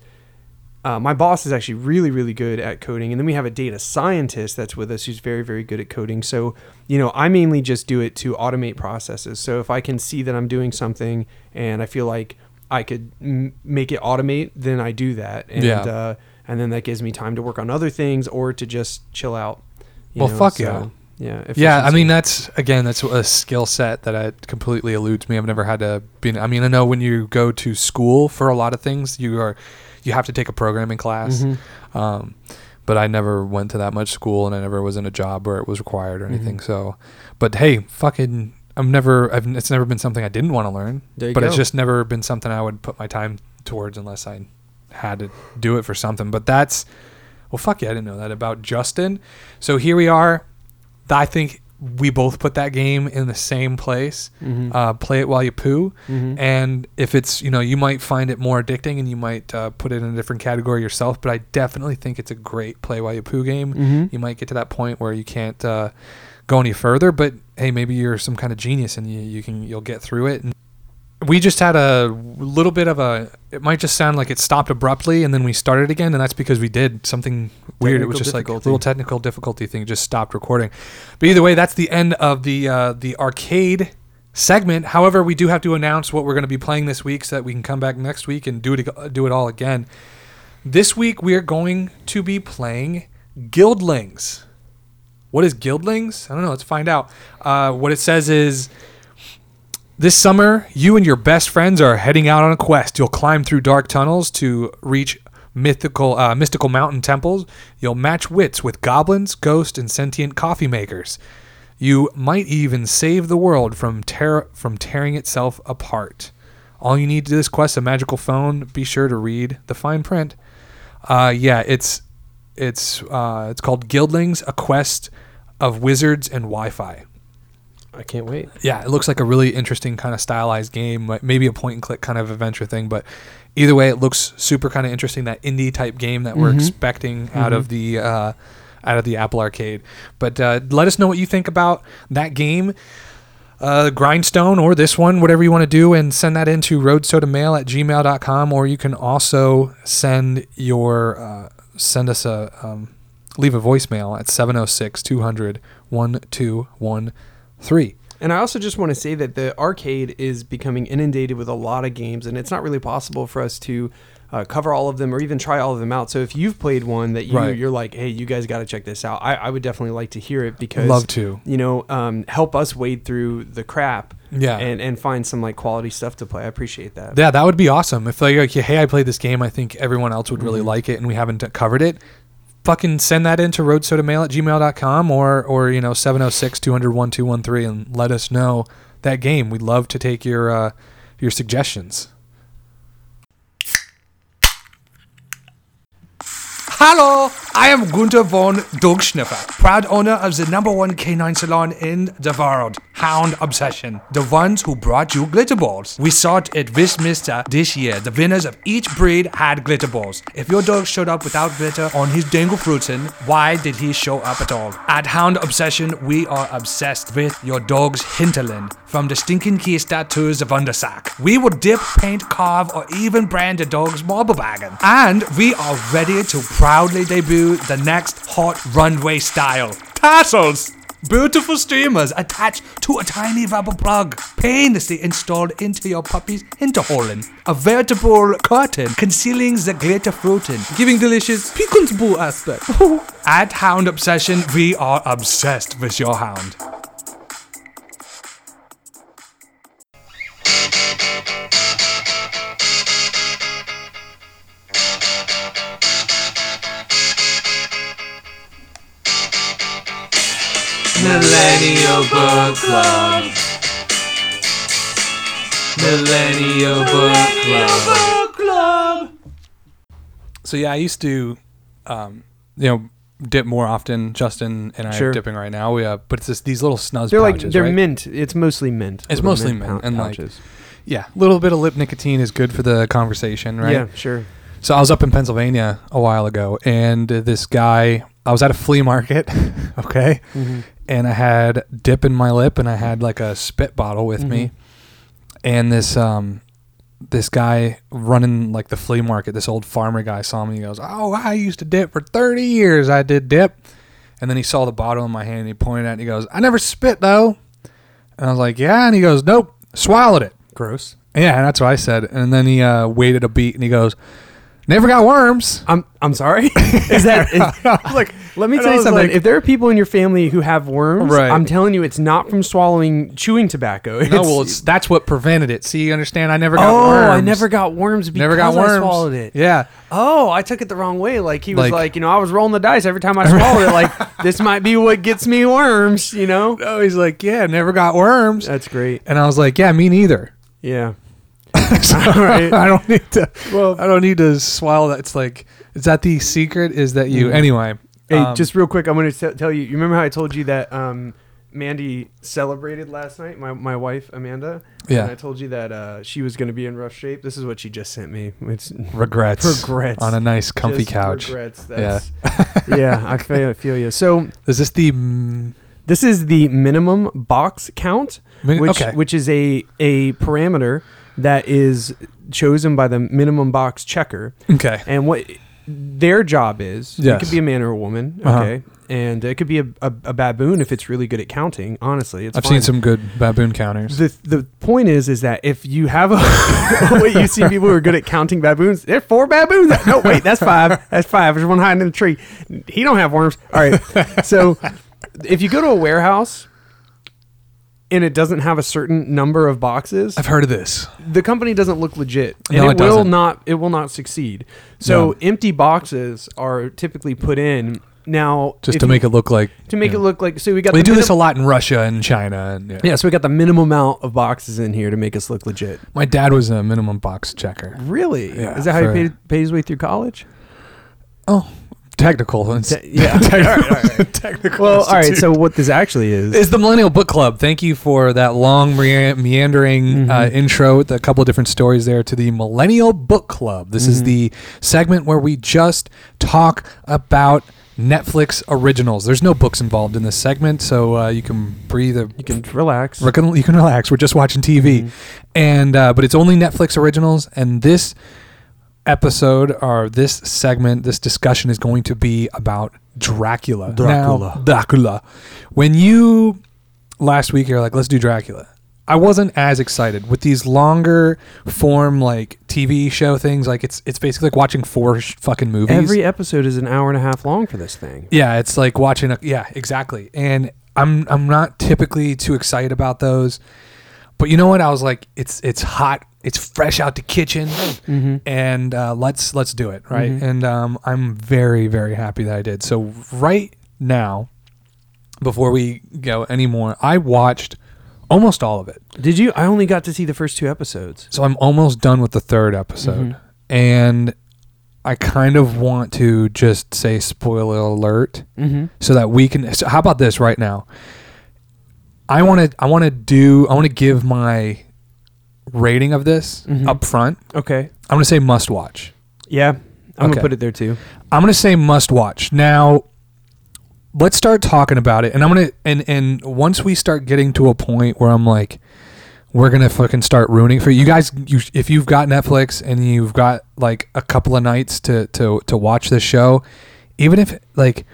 S3: uh, my boss is actually really really good at coding, and then we have a data scientist that's with us who's very very good at coding. So you know I mainly just do it to automate processes. So if I can see that I'm doing something and I feel like I could m- make it automate, then I do that, and
S2: Yeah.
S3: uh, and then that gives me time to work on other things or to just chill out.
S2: Well,
S3: know,
S2: fuck
S3: so,
S2: yeah.
S3: yeah,
S2: yeah, I mean that's again that's a skill set that I completely eludes me. I've never had to be. I mean, I know when you go to school for a lot of things, you are you have to take a programming class.
S3: Mhm.
S2: Um, but I never went to that much school, and I never was in a job where it was required or anything.
S3: Mhm.
S2: So, but hey, fucking, I'm never. I've, it's never been something I didn't want to learn.
S3: There you
S2: but it's just never been something I would put my time towards unless I had to do it for something. But that's well, fuck yeah, I didn't know that about Justin. So here we are. I think we both put that game in the same place.
S3: Mhm.
S2: Uh, play it while you poo.
S3: Mhm.
S2: And if it's, you know, you might find it more addicting and you might uh, put it in a different category yourself. But I definitely think it's a great play while you poo game.
S3: Mhm.
S2: You might get to that point where you can't uh, go any further. But hey, maybe you're some kind of genius and you, you can you'll get through it. And we just had a little bit of a. It might just sound like it stopped abruptly and then we started again, and that's because we did something weird. it was just like a little technical difficulty thing. It just stopped recording. But either way, that's the end of the uh, the arcade segment. However, we do have to announce what we're going to be playing this week so that we can come back next week and do it do it all again. This week we are going to be playing Guildlings. What is Guildlings? I don't know. Let's find out. Uh, what it says is this summer, you and your best friends are heading out on a quest. You'll climb through dark tunnels to reach mythical uh, mystical mountain temples. You'll match wits with goblins, ghosts, and sentient coffee makers. You might even save the world from from tearing itself apart. All you need to do this quest a magical phone. Be sure to read the fine print. Uh, yeah, it's it's uh, it's called Guildlings: A Quest of Wizards and Wi-Fi.
S3: I can't wait.
S2: Yeah, it looks like a really interesting kind of stylized game, maybe a point and click kind of adventure thing, but either way, it looks super kind of interesting. That indie type game that we're
S3: Mhm.
S2: expecting out of the uh, out of the Apple Arcade. But uh, let us know what you think about that game. Uh, grindstone or this one whatever you want to do and send that into roadsodamail at gmail.com or you can also send your uh, send us a um, leave a voicemail at 706 200 1213
S3: And I also just want to say that the arcade is becoming inundated with a lot of games, and it's not really possible for us to uh, cover all of them or even try all of them out. So if you've played one that you
S2: Right.
S3: you're like, hey, you guys got to check this out, I, I would definitely like to hear it because
S2: Love to.
S3: you know um, help us wade through the crap
S2: Yeah.
S3: and and find some like quality stuff to play. I appreciate that.
S2: Yeah, that would be awesome. If like, like, hey, I played this game, I think everyone else would really
S3: Mhm.
S2: like it, and we haven't covered it. Fucking send that into roadsodamail at gmail.com or, or you know, 706 200 1213 and let us know that game. We'd love to take your, uh, your suggestions.
S1: Hello, I am Gunther von Dogschniffer, proud owner of the number one canine salon in the world, Hound Obsession, the ones who brought you glitter balls. We thought at Westminster this year, the winners of each breed had glitter balls. If your dog showed up without glitter on his dangle fruitin, why did he show up at all? At Hound Obsession, we are obsessed with your dog's hinterland, from the stinking keister to the Wundersack. We will dip, paint, carve, or even brand a dog's marble wagon. And we are ready to proudly debut the next hot runway style. Tassels! Beautiful streamers attached to a tiny rubber plug, painlessly installed into your puppy's hinterholen. A veritable curtain concealing the glitter fruiting, giving delicious piquant boo aspect. At Hound Obsession, we are obsessed with your hound.
S6: Millennial Book Club. Millennial Book Club.
S2: So yeah, I used to, um, you know, dip more often. Justin and I
S3: Sure.
S2: are dipping right now. We uh, but it's just these little snuzz
S3: They're like they're
S2: right?
S3: mint. It's mostly mint.
S2: It's mostly mint,
S3: pou-
S2: and, like. Yeah, a little bit of lip nicotine is good for the conversation, right?
S3: Yeah, sure.
S2: So I was up in Pennsylvania a while ago, and this guy, I was at a flea market, okay,
S3: Mm-hmm.
S2: and I had dip in my lip, and I had like a spit bottle with me, and this um, this guy running like the flea market, this old farmer guy saw me. He goes, "Oh, I used to dip for thirty years. I did dip," and then he saw the bottle in my hand, and he pointed at, it and he goes, "I never spit though," and I was like, "Yeah," and he goes, "Nope, swallowed it."
S3: Gross.
S2: Yeah, and that's what I said. And then he uh, waited a beat and he goes, Never got worms.
S3: I'm I'm sorry. is that is, look? Let me tell you something.
S2: like-
S3: if there are people in your family who have worms,
S2: Right.
S3: I'm telling you, it's not from swallowing chewing tobacco.
S2: No, well, it's, that's what prevented it. See, you understand? I never got
S3: oh,
S2: worms.
S3: I never got worms because
S2: never got worms.
S3: I swallowed it.
S2: Yeah.
S3: Oh, I took it the wrong way. Like he was
S2: Like-
S3: like, you know, I was rolling the dice every time I swallowed it. Like this might be what gets me worms. You know.
S2: No, he's like, yeah, never got worms.
S3: That's great.
S2: And I was like, yeah, me neither.
S3: Yeah.
S2: So,
S3: right.
S2: I don't need to.
S3: Well-
S2: I don't need to swallow that. It's like, is that the secret? Is that you?
S3: Mhm.
S2: Anyway.
S3: Hey,
S2: um,
S3: just real quick, I'm going to tell you. You remember how I told you that um, Mandy celebrated last night? My my wife Amanda.
S2: Yeah.
S3: And I told you that uh, she was going to be in rough shape. This is what she just sent me. It's
S2: regrets.
S3: regrets.
S2: on a nice, comfy
S3: just
S2: couch.
S3: Regrets.
S2: Yeah.
S3: That's, yeah. I feel, I feel you. So
S2: Is this the? mm,
S3: this is the minimum box count, which
S2: okay.
S3: which is a a parameter that is chosen by the minimum box checker.
S2: Okay.
S3: and what their job is. It could be a man or a woman.
S2: Uh-huh.
S3: Okay. And it could be a, a, a baboon if it's really good at counting. Honestly, it's
S2: I've seen some good baboon counters.
S3: The the point is is that if you have a wait, you see people who are good at counting baboons. There are four baboons. No, wait, that's five. That's five. There's one hiding in the tree. He don't have worms. All right. So if you go to a warehouse and it doesn't have a certain number of boxes,
S2: I've heard of this.
S3: the company doesn't look legit and
S2: No,
S3: it,
S2: it
S3: will
S2: doesn't.
S3: not it will not succeed so empty boxes are typically put in now
S2: Just
S3: if
S2: to
S3: you-
S2: make it look like
S3: to make
S2: yeah.
S3: it look like so we got
S2: They
S3: the
S2: do this a
S3: minim-
S2: lot in Russia and China. And yeah.
S3: yeah so we got the minimum amount of boxes in here to make us look legit
S2: My dad was a minimum box checker.
S3: really
S2: Yeah,
S3: is that how he paid, paid his way through college
S2: Oh, technical.
S3: Te- yeah
S2: technical.
S3: well all right so what this actually is
S2: is the Millennial Book Club. Thank you for that long mea- meandering uh,
S3: Mhm.
S2: intro with a couple of different stories there to the Millennial Book Club. This is
S3: Mhm.
S2: the segment where we just talk about Netflix originals. There's no books involved in this segment, so uh, you can breathe. A,
S3: you can relax
S2: We're gonna- you can relax. We're just watching TV,
S3: Mhm.
S2: and uh, but it's only Netflix originals. And this episode or this segment, this discussion is going to be about Dracula.
S3: Dracula.
S2: Now, Dracula. When you last week you're like, let's do Dracula. I wasn't as excited with these longer form like TV show things. Like it's it's basically like watching four sh- fucking movies.
S3: every episode is an hour and a half long for this thing
S2: Yeah, it's like watching a yeah, exactly. And I'm I'm not typically too excited about those. But you know what? I was like, it's it's hot, it's fresh out the kitchen,
S3: mm-hmm.
S2: and uh, let's let's do it, right?
S3: Mhm.
S2: And um, I'm very very happy that I did. So right now, before we go anymore, I watched almost all of it.
S3: did you i only got to see the first two episodes
S2: So I'm almost done with the third episode,
S3: Mhm.
S2: and I kind of want to just say spoiler alert
S3: mm-hmm.
S2: so that we can so how about this right now i want to i want to do i want to give my rating of this
S3: Mhm.
S2: up front
S3: okay
S2: i'm going to say must watch
S3: yeah i'm
S2: Okay.
S3: gonna put it there too
S2: i'm going to say must watch now let's start talking about it and i'm going to and and once we start getting to a point where i'm like we're gonna fucking start ruining for you guys. You, if you've got Netflix and you've got like a couple of nights to to to watch this show, even if like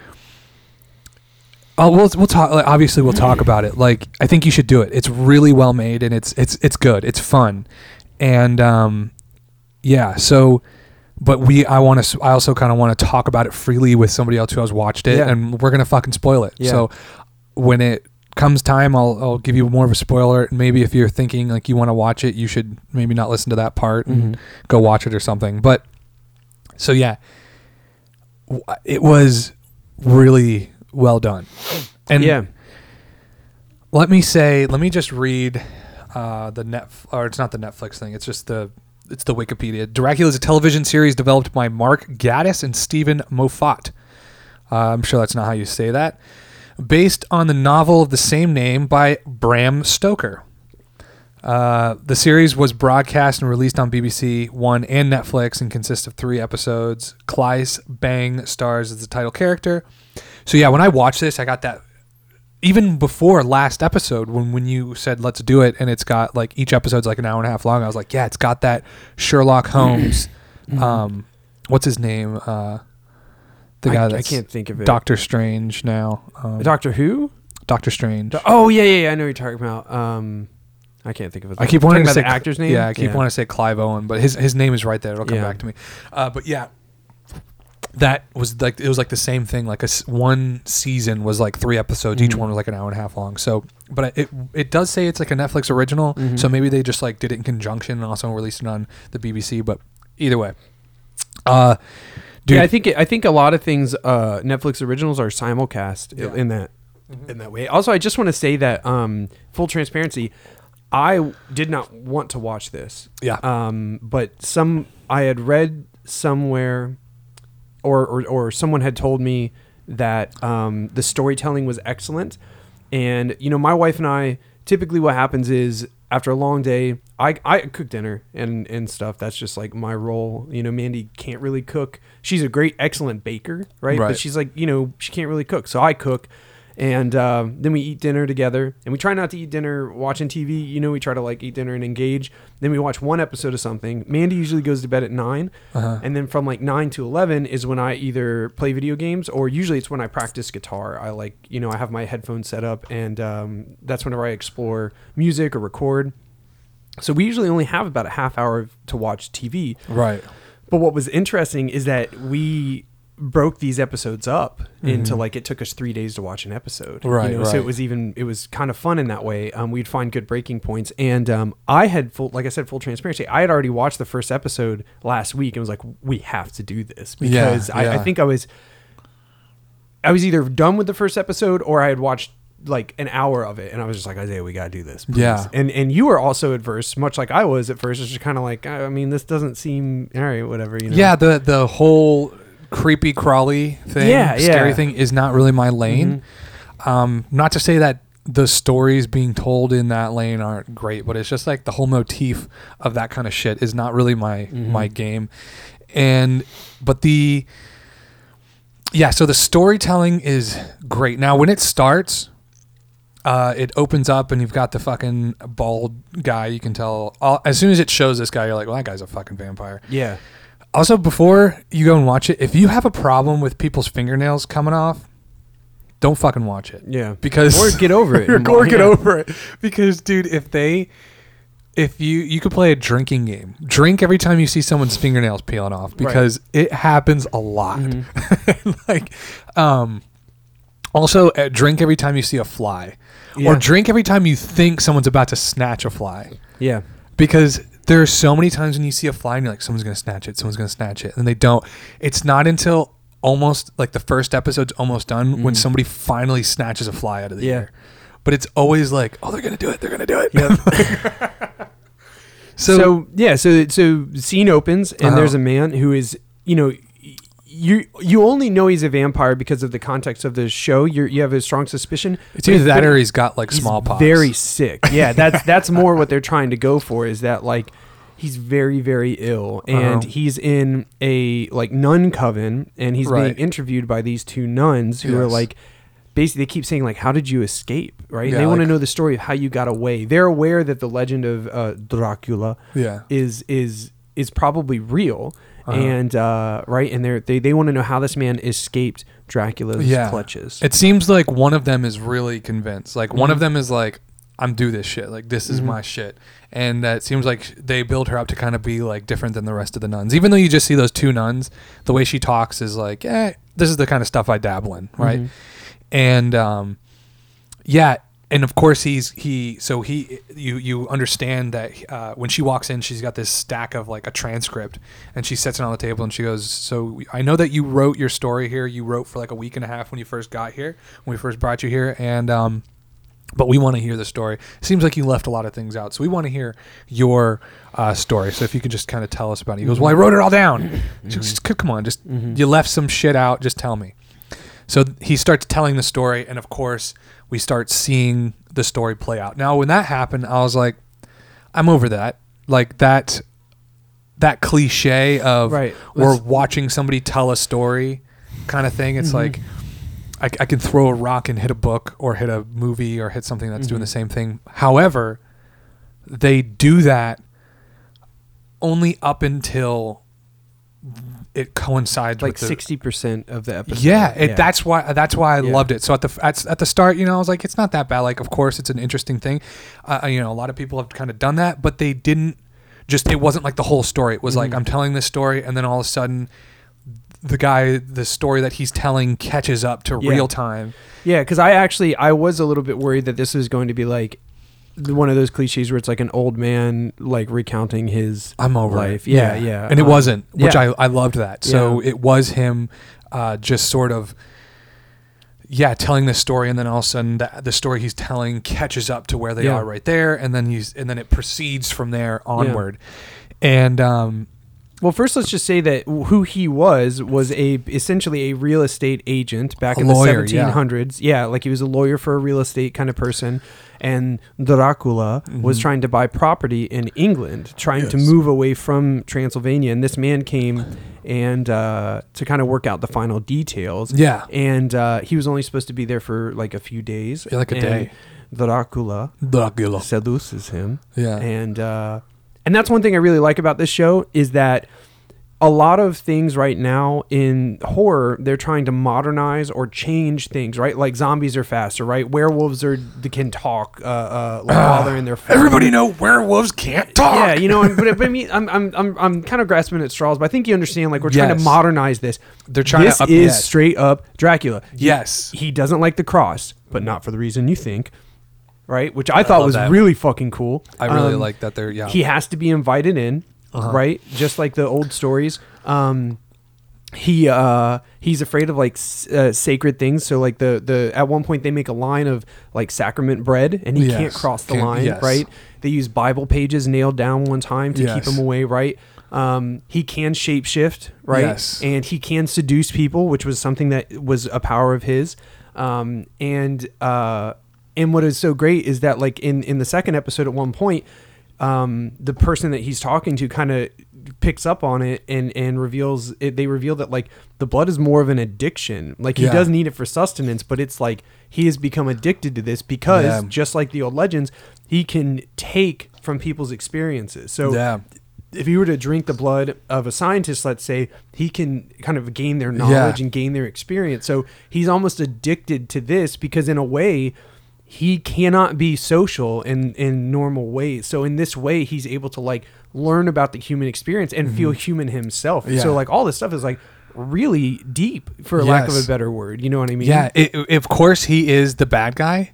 S2: Oh, we'll we'll talk. Like, obviously, we'll talk about it. Like, I think you should do it. It's really well made and it's it's it's good. It's fun, and um, yeah. So, but we, I want to. I also kind of want to talk about it freely with somebody else who has watched it,
S3: Yeah.
S2: and we're gonna fucking spoil it.
S3: Yeah.
S2: So, when it comes time, I'll I'll give you more of a spoiler. And maybe if you're thinking like you want to watch it, you should maybe not listen to that part and
S3: Mhm.
S2: go watch it or something. But so yeah, it was really well done. And
S3: yeah
S2: let me say, let me just read uh, the net, or it's not the Netflix thing. It's just the, it's the Wikipedia. Dracula is a television series developed by Mark Gatiss and Steven Moffat. Uh, I'm sure that's not how you say that. Based on the novel of the same name by Bram Stoker. Uh, the series was broadcast and released on BBC One and Netflix and consists of three episodes. Claes Bang stars as the title character. So yeah, when I watched this, I got that even before last episode when when you said let's do it and it's got like each episode's like an hour and a half long. I was like, yeah, it's got that Sherlock Holmes. um, what's his name? Uh, the guy
S3: I
S2: that's I
S3: can't think of it.
S2: Doctor Strange now. Um,
S3: Doctor Who?
S2: Doctor Strange.
S3: Oh yeah, yeah, yeah. I know what you're talking about. Um, I can't think of it.
S2: I keep wanting to say
S3: the actor's name.
S2: Yeah, I keep wanting to say Clive Owen, but his his name is right there. It'll come
S3: Yeah.
S2: back to me. Uh, but yeah, that was like it was like the same thing. Like a one season was like three episodes. Each
S3: Mhm.
S2: one was like an hour and a half long. So, but it it does say it's like a Netflix original.
S3: Mhm.
S2: So maybe they just like did it in conjunction and also released it on the BBC. But either way, uh, dude,
S3: yeah, I think it, I think a lot of things uh, Netflix originals are simulcast
S2: Yeah.
S3: in that in that way. Also, I just want to say that um, full transparency, I did not want to watch this.
S2: yeah,
S3: Um, but some I had read somewhere, or or, or someone had told me that um, the storytelling was excellent, and you know my wife and I typically what happens is after a long day I, I cook dinner and and stuff. That's just like my role. You know Mandy can't really cook. She's a great excellent baker right,
S2: Right.
S3: but she's like you know she can't really cook. So I cook and um, then we eat dinner together. And we try not to eat dinner watching tv you know we try to like eat dinner and engage. Then we watch one episode of something. Mandy usually goes to bed at 9
S2: uh-huh.
S3: and then from like 9 to 11 is when i either play video games or usually it's when i practice guitar. I like you know i have my headphones set up and um, that's whenever i explore music or record. So we usually only have about a half hour to watch tv
S2: right,
S3: but what was interesting is that we broke these episodes up into
S2: Mhm.
S3: like it took us three days to watch an episode.
S2: Right,
S3: You know, So it was even it was kind of fun in that way. Um, we'd find good breaking points, and um, I had full, like I said, full transparency. I had already watched the first episode last week and was like, we have to do this
S2: Yeah,
S3: because I, I
S2: yeah.
S3: think I was I was either done with the first episode or I had watched like an hour of it and I was just like Isaiah we got to do this please."
S2: Yeah.
S3: and and you were also adverse much like I was at first it's just kind of like I mean this doesn't seem all right whatever you know
S2: yeah. The the whole creepy crawly thing,
S3: Yeah,
S2: scary
S3: yeah.
S2: thing is not really my lane. Um, not to say that the stories being told in that lane aren't great, but it's just like the whole motif of that kind of shit is not really my my game. And but the yeah, so the storytelling is great. Now when it starts, uh, it opens up and you've got the fucking bald guy. You can tell all, as soon as it shows this guy, you're like, well, that guy's a fucking vampire.
S3: yeah
S2: Also, before you go and watch it, if you have a problem with people's fingernails coming off, don't fucking watch it.
S3: yeah
S2: Because
S3: or get over it
S2: or, or get
S3: Yeah.
S2: over it. Because, dude, if they, if you you could play a drinking game, drink every time you see someone's fingernails peeling off because it happens a lot.
S3: Mm-hmm.
S2: like, um, also uh, drink every time you see a fly, or drink every time you think someone's about to snatch a fly
S3: yeah
S2: because there are so many times when you see a fly and you're like, someone's gonna snatch it, someone's gonna snatch it, and they don't. It's not until almost like the first episode's almost done when somebody finally snatches a fly out of the
S3: Mm. Yeah.
S2: air. But it's always like, oh, they're gonna do it, they're gonna do it.
S3: so,
S2: so,
S3: yeah so so the scene opens and
S2: Uh-huh.
S3: there's a man who is you know you you only know he's a vampire because of the context of the show you you have a strong suspicion
S2: it's either that or he's got like
S3: he's
S2: smallpox.
S3: very sick yeah that's that's more what they're trying to go for is that like he's very very ill and
S2: Uh-huh.
S3: he's in a like nun coven and he's
S2: Right.
S3: being interviewed by these two nuns who are like basically they keep saying like how did you escape right
S2: Yeah,
S3: they want to know the story of how you got away they're aware that the legend of uh, dracula
S2: yeah.
S3: is is is probably real
S2: Uh-huh.
S3: and uh right and they're, they they want to know how this man escaped dracula's
S2: Yeah.
S3: clutches
S2: It seems like one of them is really convinced. Like one of
S3: Mhm.
S2: them is like, I'm do this shit. Like this is
S3: Mhm.
S2: my shit. And it seems like they build her up to kind of be like different than the rest of the nuns. Even though you just see those two nuns, the way she talks is like, eh, this is the kind of stuff I dabble in, right?
S3: Mhm.
S2: And um, yeah, and of course he's he. So he you you understand that uh, when she walks in, she's got this stack of like a transcript, and she sets it on the table, and she goes, "So I know that you wrote your story here. You wrote for like a week and a half when you first got here, when we first brought you here, and um." But we want to hear the story. Seems like you left a lot of things out, so we want to hear your uh, story. So if you could just kind of tell us about it. He goes, "Well, I wrote it all down." She goes, "Just- come on, just
S3: Mhm.
S2: you left some shit out. Just tell me. So he starts telling the story, and of course, we start seeing the story play out. Now, when that happened, I was like, I'm over that. Like that that cliche of
S3: Right.
S2: we're watching somebody tell a story kind of thing. It's
S3: Mm-hmm.
S2: like I, I can throw a rock and hit a book or hit a movie or hit something that's doing the
S3: Mm-hmm.
S2: same thing. However, they do that only up until it coincides
S3: like
S2: with the,
S3: sixty percent of the episode.
S2: yeah, it, that's why that's why I
S3: Yeah.
S2: loved it. So at the at, at the start, you know, I was like, it's not that bad. Like, of course, it's an interesting thing. Uh, you know, a lot of people have kind of done that, but they didn't. Just it wasn't like the whole story. It was
S3: Mm-hmm.
S2: like I'm telling this story, and then all of a sudden, the guy, the story that he's telling catches up to
S3: Yeah.
S2: real time.
S3: Yeah, because I actually I was a little bit worried that this was going to be like one of those cliches where it's like an old man like recounting his
S2: I'm over
S3: life.
S2: it.
S3: Yeah, yeah.
S2: And it
S3: Um,
S2: wasn't, which
S3: yeah.
S2: I I loved that. So
S3: Yeah.
S2: it was him, uh, just sort of. Yeah, telling this story, and then all of a sudden, the, the story he's telling catches up to where they
S3: Yeah.
S2: are right there, and then he's, and then it proceeds from there onward, and um,
S3: Well, first let's just say that who he was was a essentially a real estate agent back in
S2: lawyer,
S3: the
S2: yeah.
S3: 1700s. Yeah. like he was a lawyer for a real estate kind of person, and Dracula was trying to buy property in England, trying to
S2: Mm-hmm.
S3: Move away from Transylvania. And this man came and uh, to kind of work out the final details.
S2: Yeah.
S3: and uh, he was only supposed to be there for like a few days.
S2: Yeah, like a
S3: and
S2: day.
S3: Dracula
S2: Dracula.
S3: seduces him
S2: Yeah.
S3: and uh, and that's one thing I really like about this show is that a lot of things right now in horror they're trying to modernize or change things right like zombies are faster right werewolves are they can talk uh, uh, like while they're in their form.
S2: Everybody know werewolves can't talk.
S3: yeah you know but, but I mean I'm, I'm I'm I'm kind of grasping at straws but I think you understand like we're trying to modernize this
S2: They're trying to
S3: this
S2: up-
S3: is
S2: yes.
S3: straight up Dracula
S2: Yes.
S3: he doesn't like the cross but not for the reason you think right which I thought
S2: love
S3: was
S2: that.
S3: really fucking cool
S2: I really
S3: Um,
S2: like that. They're yeah.
S3: he has to be invited in,
S2: Uh-huh.
S3: right? Just like the old stories. Um, he uh, he's afraid of like s- uh, sacred things. So like the the at one point they make a line of like sacrament bread, and he
S2: Yes.
S3: can't cross the
S2: Can't-
S3: line,
S2: yes.
S3: right? They use Bible pages nailed down one time to keep
S2: Yes.
S3: him away, right? Um, he can shapeshift, right? And he can seduce people, which was something that was a power of his. Um, and uh, and what is so great is that like in in the second episode at one point, um, the person that he's talking to kind of picks up on it and and reveals it, they reveal that like the blood is more of an addiction like he
S2: Yeah.
S3: does need it for sustenance but it's like he has become addicted to this because
S2: Yeah.
S3: just like the old legends he can take from people's experiences so
S2: yeah.
S3: if you were to drink the blood of a scientist, let's say, he can kind of gain their knowledge
S2: Yeah.
S3: and gain their experience. So he's almost addicted to this because, in a way, he cannot be social in in normal ways. So in this way, he's able to like learn about the human experience and feel human himself.
S2: Mm-hmm. Yeah.
S3: So like all this stuff is like really deep, for lack of a better word. You know what I mean?
S2: Yeah, it, of course he is the bad guy,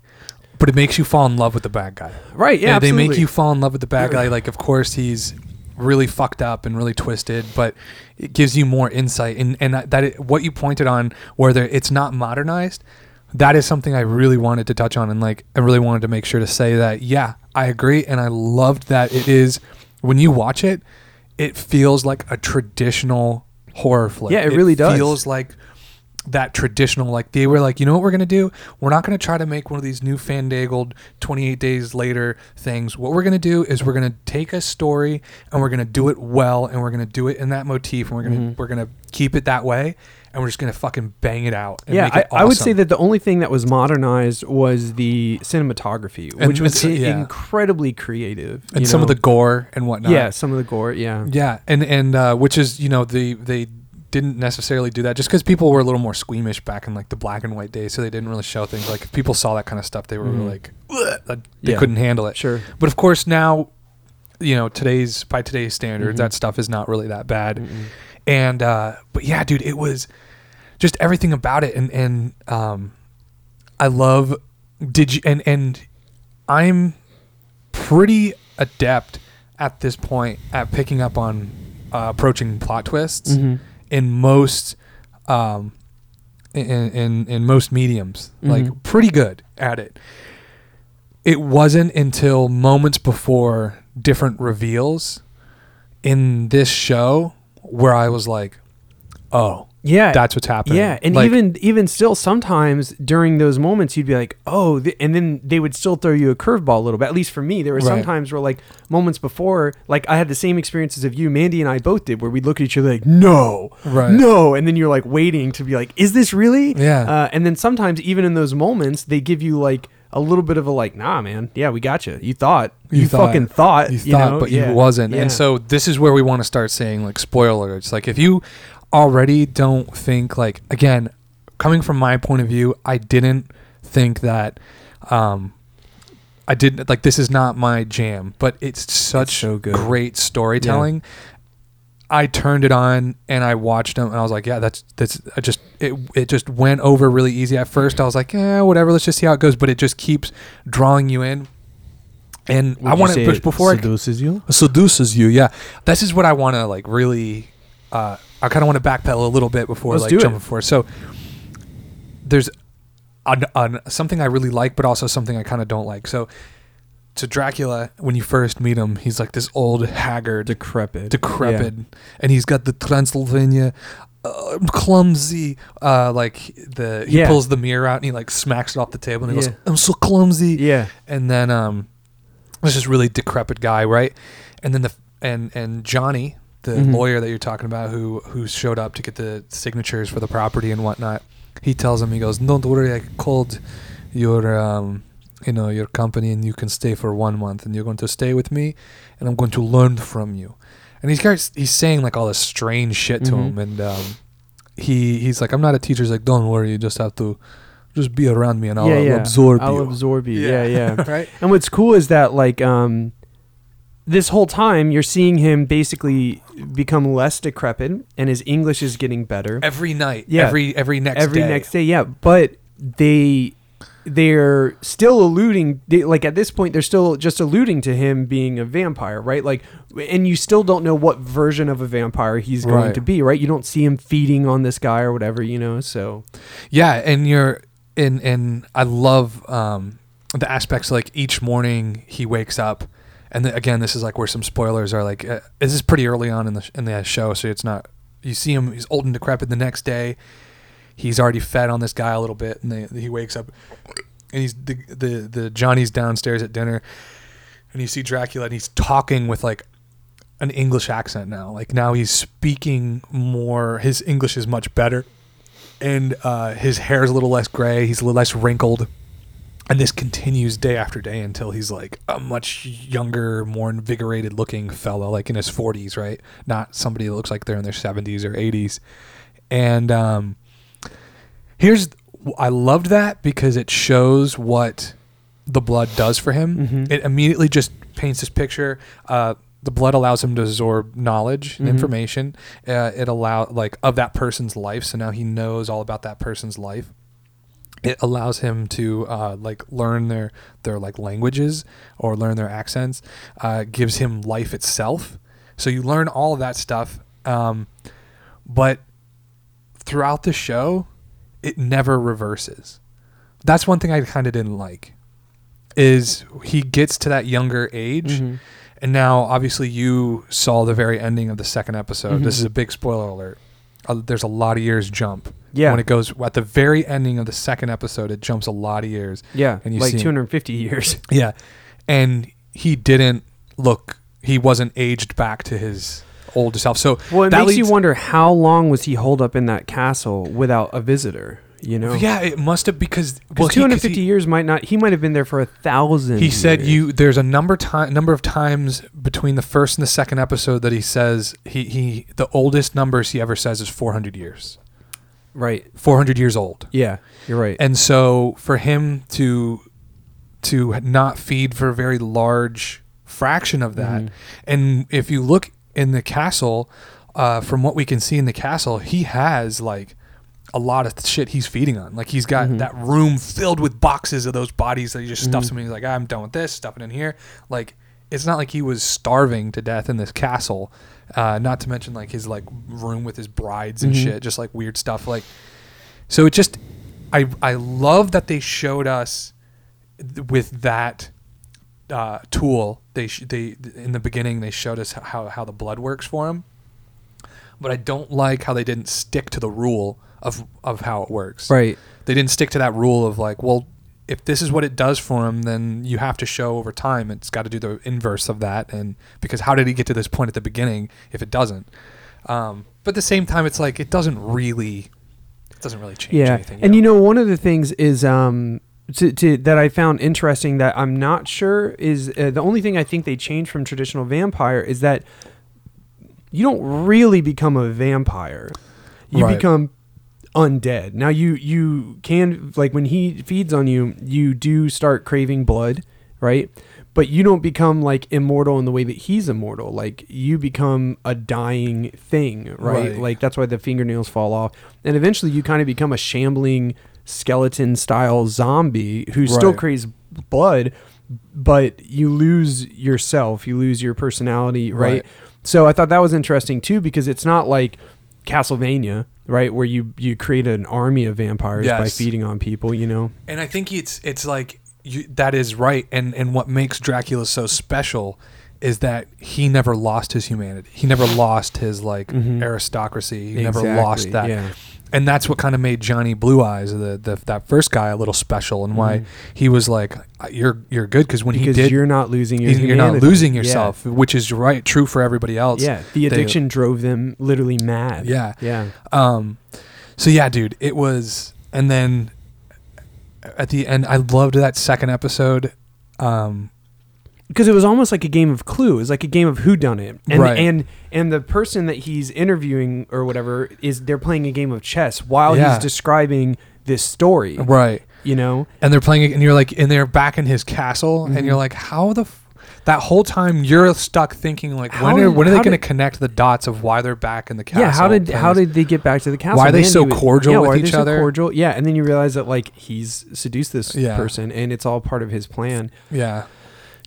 S2: but it makes you fall in love with the bad guy.
S3: Right. Yeah.
S2: they make you fall in love with the bad guy. Like, of course he's really fucked up and really twisted, but it gives you more insight. And and that, it, what you pointed on, where there, it's not modernized, that is something I really wanted to touch on. And like, I really wanted to make sure to say that. Yeah, I agree, and I loved that it is when you watch it, it feels like a traditional horror flick.
S3: Yeah, it really does.
S2: It feels like that traditional like they were like you know what we're gonna do we're not gonna try to make one of these new fandangled 28 days later things what we're gonna do is we're gonna take a story and we're gonna do it well and we're gonna do it in that motif and we're gonna
S3: Mm-hmm.
S2: we're gonna keep it that way and we're just gonna fucking bang it out and
S3: yeah,
S2: make
S3: I,
S2: it
S3: I would say that the only thing that was modernized was the cinematography,
S2: And
S3: which was
S2: yeah.
S3: incredibly creative.
S2: and some of the gore and whatnot
S3: yeah, some of the gore, yeah,
S2: Yeah, and and uh, which is you know they they didn't necessarily do that just because people were a little more squeamish back in like the black and white days, so they didn't really show things. Like if people saw that kind of stuff, they were
S3: Mhm.
S2: like "Ugh," they
S3: Yeah.
S2: couldn't handle it.
S3: sure.
S2: But of course now, you know today's by today's standards,
S3: Mhm.
S2: that stuff is not really that bad.
S3: Mm-mm.
S2: And uh, but yeah, dude, it was just everything about it, and and um, I love. Did you and and I'm pretty adept at this point at picking up on uh, approaching plot twists
S3: Mhm.
S2: in most um in in, in most mediums like
S3: Mhm.
S2: pretty good at it it wasn't until moments before different reveals in this show where i was like oh
S3: Yeah,
S2: that's what's happening.
S3: Yeah, and
S2: Like,
S3: even even still, sometimes during those moments, you'd be like, "Oh," th- and then they would still throw you a curveball a little bit. At least for me, there were some
S2: Right.
S3: times where, like, moments before, like I had the same experiences of you, Mandy, and I both did, where we'd look at each other like, "No,
S2: Right.
S3: no," and then you're like waiting to be like, "Is this really?"
S2: Yeah.
S3: Uh, and then sometimes, even in those moments, they give you like a little bit of a like, "Nah, man, yeah, we got you. You thought, you,
S2: thought-
S3: fucking thought,
S2: you thought,
S3: know?
S2: but
S3: Yeah.
S2: you wasn't.
S3: Yeah.
S2: And so this is where we want to start saying like spoilers. Like if you already don't think like again, coming from my point of view, I didn't think that um I didn't like this is not my jam, but it's such
S3: so good.
S2: great storytelling. I turned it on and I watched them and I was like, yeah, that's that's I just it it just went over really easy. At first I was like, yeah, whatever, let's just see how it goes, but it just keeps drawing you in. And I want to push before I
S3: seduces you.
S2: seduces you. Yeah, this is what I want to like really. Uh, I kind of want to backpedal a little bit before
S3: Let's
S2: like jumping forward. So there's an, an, something I really like, but also something I kind of don't like. So to Dracula, when you first meet him, he's like this old haggard,
S3: Decrepit.
S2: decrepit, and he's got the Transylvania. Uh, clumsy, uh, like the he
S3: Yeah.
S2: pulls the mirror out and he like smacks it off the table and he
S3: Yeah.
S2: goes, "I'm so clumsy."
S3: Yeah.
S2: and then um this is really decrepit guy right and then the and and johnny the
S3: Mhm.
S2: lawyer that you're talking about who who showed up to get the signatures for the property and whatnot he tells him he goes don't worry i called your um you know your company and you can stay for one month and you're going to stay with me and i'm going to learn from you and he's guys he's saying like all this strange shit to
S3: Mhm.
S2: him and um he he's like i'm not a teacher he's like don't worry you just have to just be around me and i'll,
S3: yeah,
S2: I'll absorb
S3: I'll
S2: you
S3: absorb you. Yeah, yeah.
S2: right
S3: And what's cool is that like um this whole time you're seeing him basically become less decrepit and his English is getting better
S2: every night
S3: Yeah.
S2: every every next
S3: every
S2: day.
S3: next day. Yeah, but they they're still alluding they, like at this point they're still just alluding to him being a vampire, right? Like and you still don't know what version of a vampire he's going
S2: Right.
S3: to be, right? You don't see him feeding on this guy or whatever, you know. So
S2: yeah and you're and and i love um the aspects like each morning he wakes up and then, again this is like where some spoilers are like uh, this is pretty early on in the in the show so it's not you see him he's old and decrepit the next day he's already fed on this guy a little bit and they, he wakes up and he's the, the the johnny's downstairs at dinner and you see dracula and he's talking with like an english accent now like now he's speaking more his english is much better and uh, his hair is a little less gray. He's a little less wrinkled, and this continues day after day until he's like a much younger, more invigorated looking fellow, like in his forties, right? Not somebody that looks like they're in their seventies or eighties. And um, here's I loved that because it shows what the blood does for him.
S3: Mhm.
S2: It immediately just paints this picture. Uh, the blood allows him to absorb knowledge and
S3: Mhm.
S2: information. Uh, it allow like of that person's life, so now he knows all about that person's life. It allows him to uh, like learn their their like languages or learn their accents. Uh, gives him life itself. So you learn all of that stuff. Um, but throughout the show, it never reverses. That's one thing I kind of didn't like. Is he gets to that younger age,
S3: Mhm.
S2: and now obviously you saw the very ending of the second episode.
S3: Mhm.
S2: This is a big spoiler alert. Uh, there's a lot of years jump.
S3: Yeah.
S2: When it goes at the very ending of the second episode, it jumps a lot of years.
S3: yeah,
S2: and you
S3: like
S2: see him-
S3: 250 years.
S2: Yeah, and he didn't look. He wasn't aged back to his older self. So
S3: Well, it
S2: that
S3: makes you wonder how long was he holed up in that castle without a visitor? You know,
S2: Yeah, it must have because well, he- 'cause
S3: 250
S2: he-
S3: years might not. He might have been there for a thousand.
S2: He said
S3: years.
S2: you. There's a number time number of times between the first and the second episode that he says he he the oldest numbers he ever says is 400 years.
S3: right.
S2: 400 years old.
S3: Yeah, you're right.
S2: And so for him to to not feed for a very large fraction of that,
S3: Mhm.
S2: and if you look in the castle, uh, from what we can see in the castle, he has like a lot of shit he's feeding on. Like he's got
S3: Mhm.
S2: that room filled with boxes of those bodies that he just stuffs
S3: Mhm.
S2: them in. He's like, I'm done with this, stuff it in here. Like it's not like he was starving to death in this castle. Uh, not to mention like his like room with his brides and
S3: Mhm.
S2: shit, just like weird stuff. Like so it just I I love that they showed us th- with that uh, tool. They sh- they in the beginning they showed us how how the blood works for him. but I don't like how they didn't stick to the rule of of how it works.
S3: Right.
S2: They didn't stick to that rule of like, well, if this is what it does for him, then you have to show over time it's got to do the inverse of that. And because how did he get to this point at the beginning if it doesn't? Um, but at the same time, it's like it doesn't really, it doesn't really change
S3: yeah
S2: anything.
S3: and you know one of the things is um to, to, that i found interesting that i'm not sure is uh, the only thing i think they changed from traditional vampire is that you don't really become a vampire. You
S2: Right.
S3: become undead. Now you you can like when he feeds on you you do start craving blood right? But you don't become like immortal in the way that he's immortal. Like you become a dying thing right,
S2: Right.
S3: like that's why the fingernails fall off. And eventually you kind of become a shambling skeleton style zombie who still
S2: Right.
S3: craves blood but you lose yourself you lose your personality right?
S2: Right.
S3: so i thought that was interesting too because it's not like castlevania right where you you create an army of vampires by feeding on people you know
S2: and I think it's it's like you, that is right. And and what makes Dracula so special is that he never lost his humanity. He never lost his like mm-hmm. aristocracy. He never lost that.
S3: yeah.
S2: And that's what kind of made Johnny Blue Eyes, the, the that first guy, a little special, and why he was like, "You're you're good," because when
S3: Mm-hmm. because
S2: he did,
S3: you're not losing your
S2: you're not losing
S3: Yeah.
S2: yourself, which is right, true for everybody else.
S3: yeah the
S2: They-
S3: addiction drove them literally mad
S2: Yeah.
S3: yeah
S2: Um, so yeah, dude, it was, and then at the end, I loved that second episode. Um,
S3: because it was almost like a game of clue. It was like a game of who done it, and
S2: Right.
S3: and and the person that he's interviewing or whatever is they're playing a game of chess while
S2: Yeah.
S3: he's describing this story.
S2: right,
S3: You know,
S2: and they're playing it, and you're like, and they're back in his castle, and
S3: Mm-hmm.
S2: you're like, how the. F- that whole time you're stuck thinking like
S3: How
S2: when are when are they going to connect the dots of why they're back in the castle?
S3: yeah. How did how did they get back to the castle?
S2: Why are they
S3: Man,
S2: so cordial
S3: yeah,
S2: with each
S3: they so
S2: other?
S3: cordial, yeah. And then you realize that like he's seduced this
S2: Yeah.
S3: person, and it's all part of his plan.
S2: Yeah.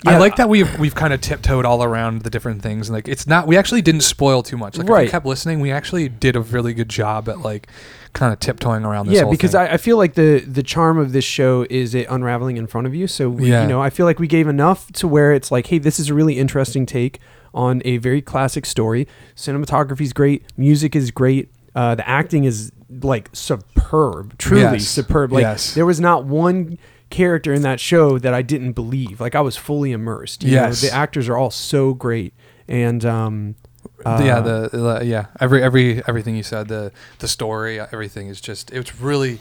S3: Yeah,
S2: I like that we've we've kind of tiptoed all around the different things. and Like it's not we actually didn't spoil too much. Like if
S3: Right.
S2: you kept listening, we actually did a really good job at like kind of tiptoeing around this.
S3: yeah,
S2: whole
S3: because
S2: thing.
S3: I, I feel like the the charm of this show is it unraveling in front of you. So we,
S2: Yeah.
S3: you know, I feel like we gave enough to where it's like, hey, this is a really interesting take on a very classic story. Cinematography is great, music is great, uh, the acting is like superb, truly
S2: Yes.
S3: superb. Like
S2: Yes.
S3: there was not one character in that show that I didn't believe. Like I was fully immersed. You know? The actors are all so great, and um,
S2: yeah,
S3: uh,
S2: the, the yeah every every everything you said the the story everything is just it's really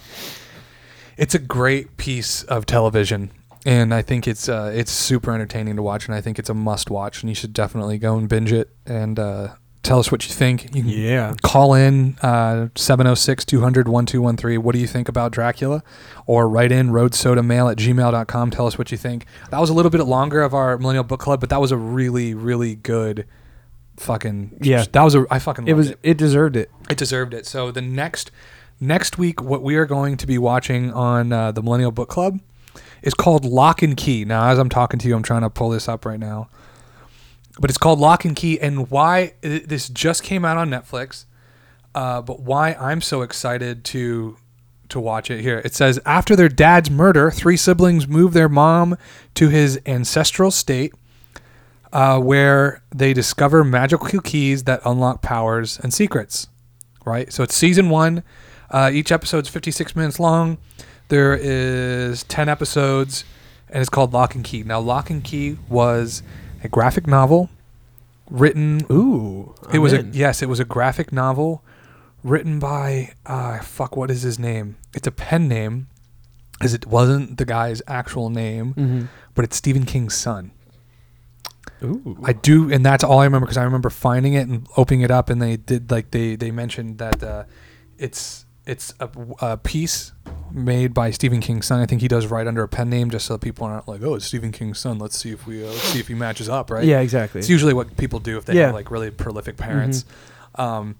S2: it's a great piece of television and I think it's uh, it's super entertaining to watch and I think it's a must watch and you should definitely go and binge it and uh, tell us what you think. You can
S3: Yeah.
S2: call in uh, 706 200 1213. What do you think about Dracula? Or write in roadsodamail at gmail.com. Tell us what you think. That was a little bit longer of our Millennial Book Club, but that was a really, really good fucking.
S3: Yeah.
S2: That was a. I fucking
S3: it was
S2: it.
S3: it deserved it.
S2: It deserved it. So the next next week, what we are going to be watching on uh, the Millennial Book Club is called Locke and Key. Now, as I'm talking to you, I'm trying to pull this up right now, but it's called Locke and Key. And why this just came out on Netflix, uh, but why I'm so excited to to watch it here. It says after their dad's murder, three siblings move their mom to his ancestral state uh, where they discover magical keys that unlock powers and secrets. Right? So it's season one. Uh, each episode's 56 minutes long. There is 10 episodes, and it's called Locke and Key. Now, Locke and Key was a graphic novel written.
S3: Ooh,
S2: it was a
S3: I'm in.
S2: yes, it was a graphic novel written by uh, fuck. What is his name? It's a pen name, because it wasn't the guy's actual name,
S3: Mhm.
S2: but it's Stephen King's son.
S3: Ooh.
S2: I do, and that's all I remember because I remember finding it and opening it up, and they did like they they mentioned that uh, it's it's a, a piece made by Stephen King's son. I think he does write under a pen name just so people aren't like, oh, it's Stephen King's son. Let's see if we uh, let's see if he matches up, right?
S3: Yeah, exactly.
S2: It's usually what people do if they
S3: Yeah.
S2: have like really prolific parents. Um,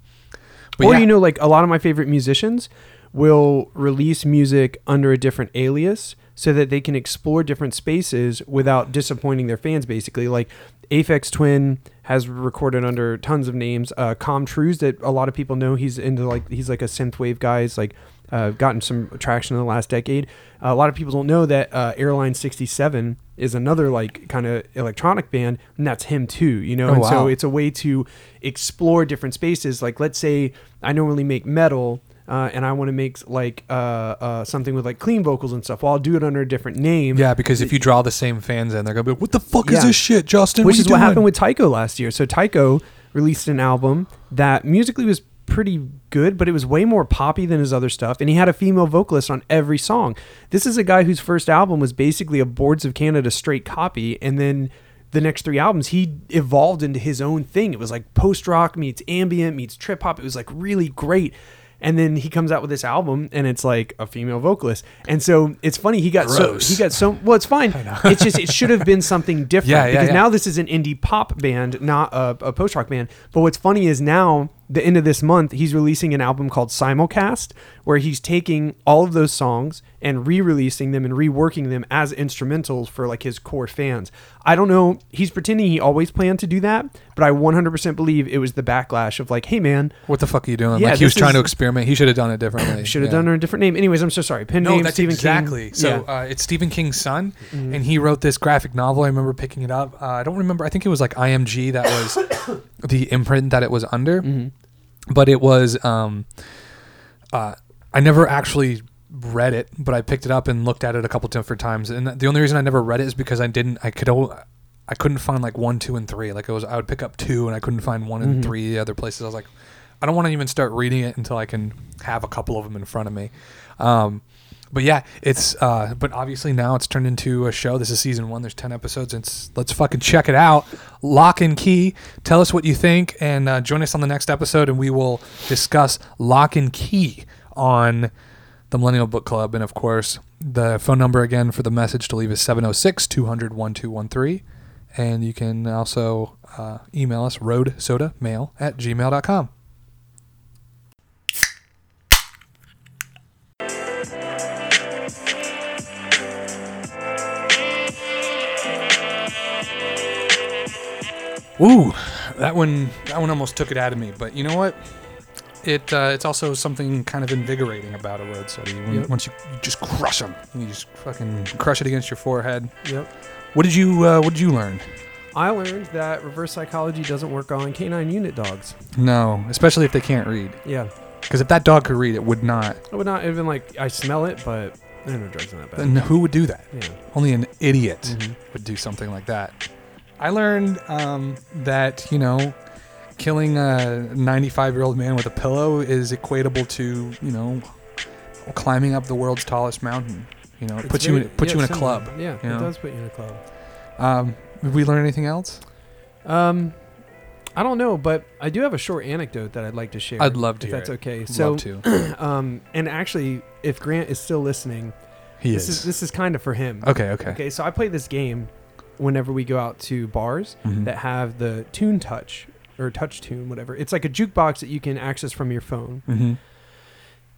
S2: but
S3: or
S2: yeah,
S3: you know, like a lot of my favorite musicians will release music under a different alias so that they can explore different spaces without disappointing their fans. Basically, like Aphex Twin has recorded under tons of names. Uh, Com Truise that a lot of people know. He's into like he's like a synthwave guy. He's like uh, gotten some traction in the last decade. a lot of people don't know that uh, Airline 67 is another like kind of electronic band, and that's him too. You know,
S2: Oh,
S3: and so it's a way to explore different spaces. Like let's say I normally make metal. Uh, and I want to make like uh, uh, something with like clean vocals and stuff. Well, I'll do it under a different name.
S2: Yeah, because if you draw the same fans in, they're gonna be like, "What the fuck is this shit, Justin?"
S3: which
S2: you
S3: is what
S2: doing?"
S3: happened with Tycho last year. So Tycho released an album that musically was pretty good, but it was way more poppy than his other stuff, and he had a female vocalist on every song. This is a guy whose first album was basically a Boards of Canada straight copy, and then the next three albums he evolved into his own thing. It was like post rock meets ambient meets trip hop. It was like really great. And then he comes out with this album, and it's like a female vocalist. And so it's funny. He got
S2: Gross.
S3: so he got so well. It's fine. It's just it should have been something different
S2: Yeah, yeah,
S3: because
S2: yeah.
S3: now this is an indie pop band, not a, a post rock band. But what's funny is now the end of this month he's releasing an album called Simulcast, where he's taking all of those songs and re-releasing them and reworking them as instrumentals for like his core fans. I don't know. He's pretending he always planned to do that, but I 100% believe it was the backlash of like, hey man,
S2: What the fuck are you doing?
S3: Yeah,
S2: like he was trying to experiment. He should have done it differently.
S3: should have
S2: Yeah.
S3: done it a different name. Anyways, I'm so sorry. Pen
S2: No,
S3: name
S2: that's
S3: Stephen
S2: exactly.
S3: King.
S2: So
S3: Yeah. Mm-hmm.
S2: uh, it's Stephen King's son, and he wrote this graphic novel. I remember picking it up. Uh, I don't remember. I think it was like IMG that was the imprint that it was under,
S3: Mm-hmm.
S2: But it was. Um, uh, I never actually read it, but I picked it up and looked at it a couple different times. And the only reason I never read it is because I didn't. I could. I couldn't find like one, two, and three. Like it was, I would pick up two, and I couldn't find one
S3: Mm-hmm.
S2: and three other places. I was like, I don't want to even start reading it until I can have a couple of them in front of me. Um, but yeah, it's. Uh, but obviously now it's turned into a show. This is season one. There's ten episodes. It's let's fucking check it out. Locke and Key. Tell us what you think, and uh, join us on the next episode, and we will discuss Locke and Key on the Millennial Book Club. And of course, the phone number again for the message to leave is 706 200 1213. And you can also uh, email us roadsodamail at gmail.com. Ooh, that one that one almost took it out of me. But you know what? It uh, it's also something kind of invigorating about a road soda. You- when-
S3: Yep.
S2: Once you, you just crush them, you just fucking crush it against your forehead.
S3: Yep.
S2: What did you uh, What did you learn?
S3: I learned that reverse psychology doesn't work on canine unit dogs.
S2: No, especially if they can't read.
S3: Yeah.
S2: Because if that dog could read, it would not.
S3: I would not even like I smell it, but there are no drugs in that bag.
S2: Then who would do that?
S3: Yeah.
S2: Only an idiot
S3: Mhm.
S2: would do something like that. I learned um, that you know, killing a 95 year old man with a pillow is equatable to you know, climbing up the world's tallest mountain. You know, it puts you in puts
S3: yeah,
S2: you in a
S3: similar.
S2: club.
S3: Yeah,
S2: you
S3: it does put you in a club.
S2: Um, did we learn anything else?
S3: Um, I don't know, but I do have a short anecdote that I'd like to share.
S2: I'd love to
S3: if that's
S2: it.
S3: okay.
S2: Love
S3: So,
S2: to.
S3: um, and actually, if Grant is still listening,
S2: He
S3: this
S2: is.
S3: is this is kind of for him.
S2: okay. Okay.
S3: Okay, so I play this game whenever we go out to bars
S2: Mhm.
S3: that have the Tune Touch or Touch Tune, whatever. It's like a jukebox that you can access from your phone.
S2: Mhm.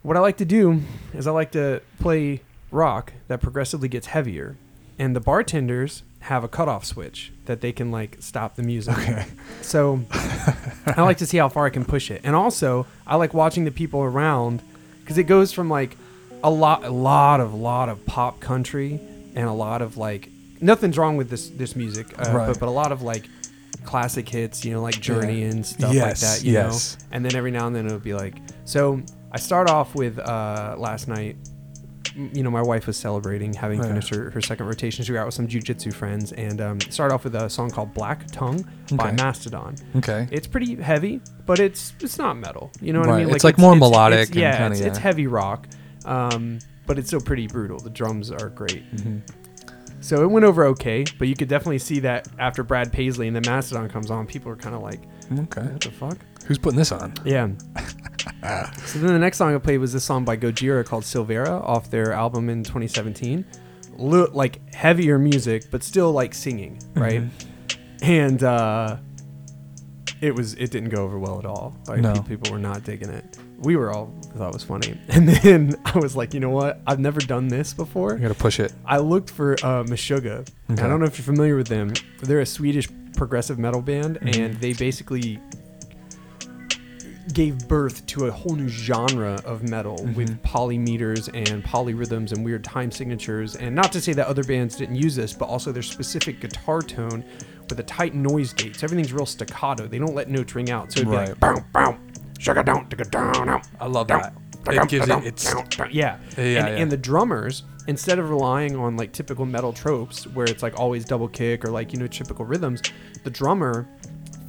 S3: What I like to do is I like to play rock that progressively gets heavier, and the bartenders have a cutoff switch that they can like stop the music.
S2: Okay.
S3: So I like to see how far I can push it, and also I like watching the people around because it goes from like a lot, a lot of, lot of pop country and a lot of like nothing's wrong with this this music, uh,
S2: Right.
S3: but but a lot of like classic hits, you know, like Journey
S2: Yeah.
S3: and stuff
S2: Yes,
S3: like that, you
S2: yes.
S3: know. And then every now and then it'll be like so. I start off with uh, last night. You know, my wife was celebrating having
S2: Yeah.
S3: finished her, her second rotation. She was out with some jujitsu friends and um, start off with a song called Black Tongue by Mastodon.
S2: Okay.
S3: It's pretty heavy, but it's it's not metal. You know what
S2: Right,
S3: I mean?
S2: it's like more melodic and
S3: yeah,
S2: kinda,
S3: it's, it's heavy rock, um, but it's still pretty brutal. The drums are great.
S2: Mhm.
S3: So it went over okay, but you could definitely see that after Brad Paisley and then Mastodon comes on, people are kind of like,
S2: Okay.
S3: "What the fuck?"
S2: Who's putting this on?
S3: Yeah. so then the next song I played was this song by Gojira called Silvera off their album in 2017. Li- like heavier music, but still like singing, right? And uh, it was it didn't go over well at all. Like
S2: No.
S3: pe- people were not digging it. We were all thought it was funny, and then I was like, you know what? I've never done this before.
S2: You gotta push it.
S3: I looked for uh, Meshuggah.
S2: Okay.
S3: I don't know if you're familiar with them. They're a Swedish progressive metal band,
S2: Mhm.
S3: and they basically gave birth to a whole new genre of metal
S2: Mm-hmm.
S3: with polymeters and polyrhythms and weird time signatures. And not to say that other bands didn't use this, but also their specific guitar tone with a tight noise gate. So everything's real staccato. They don't let notes ring out. So it'd be
S2: Right.
S3: like bow bow, shaka down, down.
S2: I love that. It gives it it's
S3: yeah.
S2: Yeah,
S3: and,
S2: yeah.
S3: and the drummers, instead of relying on like typical metal tropes where it's like always double kick or like you know typical rhythms, the drummer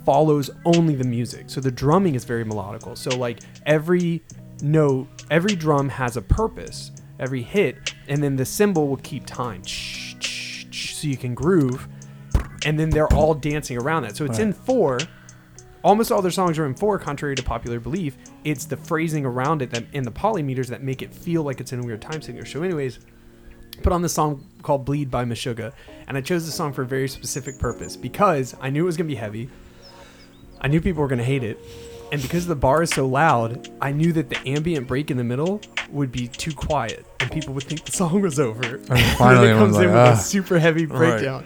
S3: follows only the music. So the drumming is very melodical. So like every note, every drum has a purpose, every hit, and then the cymbal will keep time. So you can groove, and then they're all dancing around that. So it's in four. Almost all their songs are in four, contrary to popular belief. It's the phrasing around it that in the polymeters that make it feel like it's in a weird time signature. So, anyways, put on this song called Bleed by Meshuggah. And I chose this song for a very specific purpose because I knew it was going to be heavy. I knew people were going to hate it. And because the bar is so loud, I knew that the ambient break in the middle would be too quiet and people would think the song was over. And
S2: finally
S3: then it comes in
S2: like,
S3: with
S2: "Ah."
S3: a super heavy
S2: Right.
S3: breakdown.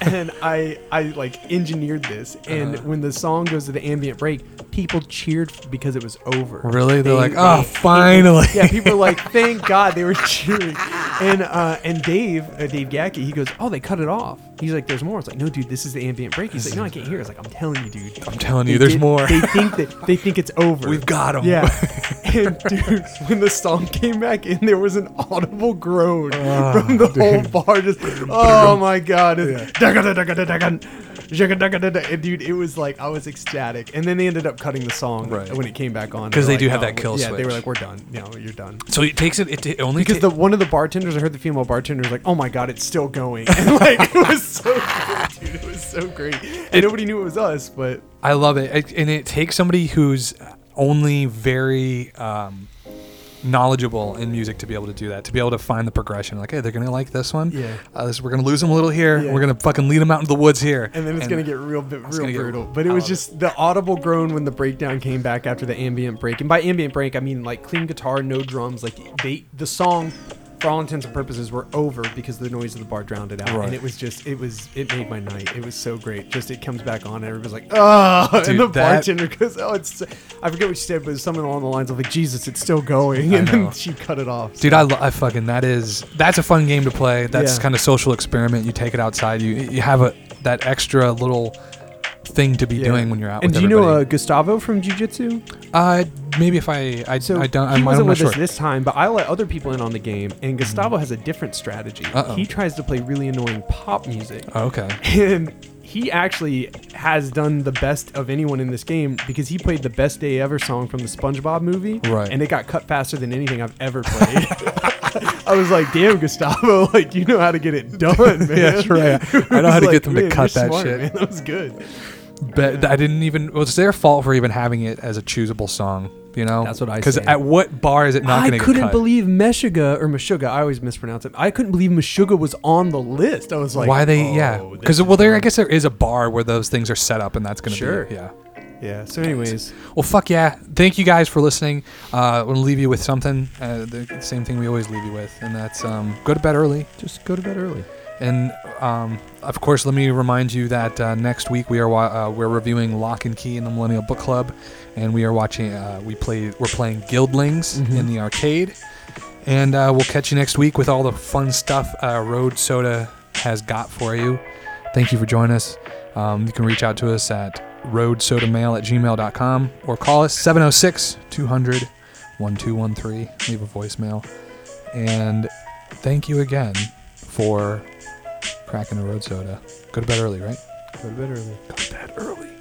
S3: and I I like engineered this. And
S2: Uh-huh.
S3: when the song goes to the ambient break, people cheered because it was over.
S2: Really? They're
S3: They-
S2: like, "Oh,
S3: they-
S2: finally."
S3: Yeah, people were like, "Thank God they were cheering." And uh, and Dave, uh, Dave Gacky, he goes, "Oh, they cut it off." He's like, "There's more." It's like, "No, dude, this is the ambient break." He's like, "No, I can't hear." it." It's like, "I'm telling you, dude.
S2: I'm telling you,
S3: They
S2: there's
S3: did-
S2: more.
S3: They think that they think it's over.
S2: We've got 'em.
S3: Yeah. and dude, when the song came back in, there was an audible groan ah, from the whole bar. Just, oh my god! It's, "Daga-da-daga-da-dagan, daga-daga-da-da." And dude, it was like I was ecstatic. And then they ended up cutting the song
S2: Right.
S3: when it came back on.
S2: 'Cause
S3: They
S2: they
S3: were
S2: do have
S3: "No,
S2: that kill
S3: Yeah, they were like, "We're done. No, you're done."
S2: So it takes it. It, it only
S3: Because
S2: ta-
S3: the one of the bartenders, I heard the female bartender was like, "Oh my god, it's still going!" And like it was so great, dude. It was so great. And nobody knew it was us, but
S2: I love it. it, and it takes somebody who's only very um, knowledgeable in music to be able to do that. To be able to find the progression. Like, hey, they're gonna like this one.
S3: Yeah.
S2: Uh, this, we're gonna lose them a little here.
S3: Yeah.
S2: We're gonna fucking lead them out into the woods here.
S3: and then it's gonna get real bit real
S2: gonna get-
S3: brutal. But it was just the audible groan when the breakdown came back after the ambient break. And by ambient break, I mean like clean guitar, no drums. Like they the song. For all intents and purposes, were over because the noise of the bar drowned it out,
S2: Right.
S3: and it was just, it was, it made my night. It was so great. Just it comes back on, and everybody's like, oh, and the
S2: that-
S3: bartender goes, oh, it's, I forget what she said, but it was something along the lines of like, Jesus, it's still going, and then she cut it off.
S2: Dude, I, lo- I fucking that is that's a fun game to play. That's
S3: Yeah.
S2: kind of social experiment. You take it outside. You you have a that extra little thing to be
S3: Yeah.
S2: doing when you're out.
S3: And do you know uh. Gustavo from Jiu Jitsu?
S2: uh maybe if I I,
S3: So
S2: I don't
S3: he
S2: I'm,
S3: wasn't
S2: I'm
S3: with
S2: sure.
S3: us this time, but I let other people in on the game, and Gustavo has a different strategy.
S2: Uh-oh.
S3: He tries to play really annoying pop music,
S2: Oh, okay.
S3: and he actually has done the best of anyone in this game because he played the best day ever song from the SpongeBob movie,
S2: Right.
S3: And it got cut faster than anything I've ever played. I was like, "Damn, Gustavo! Like you know how to get it done, man."
S2: that's right. I know how to get them to cut that
S3: smart,
S2: shit."
S3: Man. That was good.
S2: But I didn't even. It was their fault for even having it as a choosable song. You know.
S3: That's what I
S2: Because
S3: say.
S2: at what bar is it not
S3: I
S2: going to get
S3: couldn't
S2: cut?
S3: believe Meshuga or Meshuga. I always mispronounce it. I couldn't believe Meshuga was on the list. I was like,
S2: Why they?
S3: oh,
S2: yeah.
S3: this
S2: Because
S3: is
S2: well, there. I guess there is a bar where those things are set up, and that's going to
S3: Sure.
S2: be. Yeah.
S3: Yeah. So, anyways,
S2: Well, fuck yeah. Thank you guys for listening. Uh, I'm going to leave you with something. Uh, the same thing we always leave you with, and that's um, go to bed early.
S3: just go to bed early.
S2: And um, of course, let me remind you that uh, next week we are wa- uh, we're reviewing Locke and Key in the Millennial Book Club, and we are watching. Uh, we played. We're playing Guildlings in the arcade, and uh, we'll catch you next week with all the fun stuff uh, Road Soda has got for you. Thank you for joining us. Um, you can reach out to us at roadsodamail at gmail.com or call us 706 200 1213. Leave a voicemail. And thank you again for cracking a road soda. Go to bed early, right?
S3: Go to bed early.
S2: Go to bed early.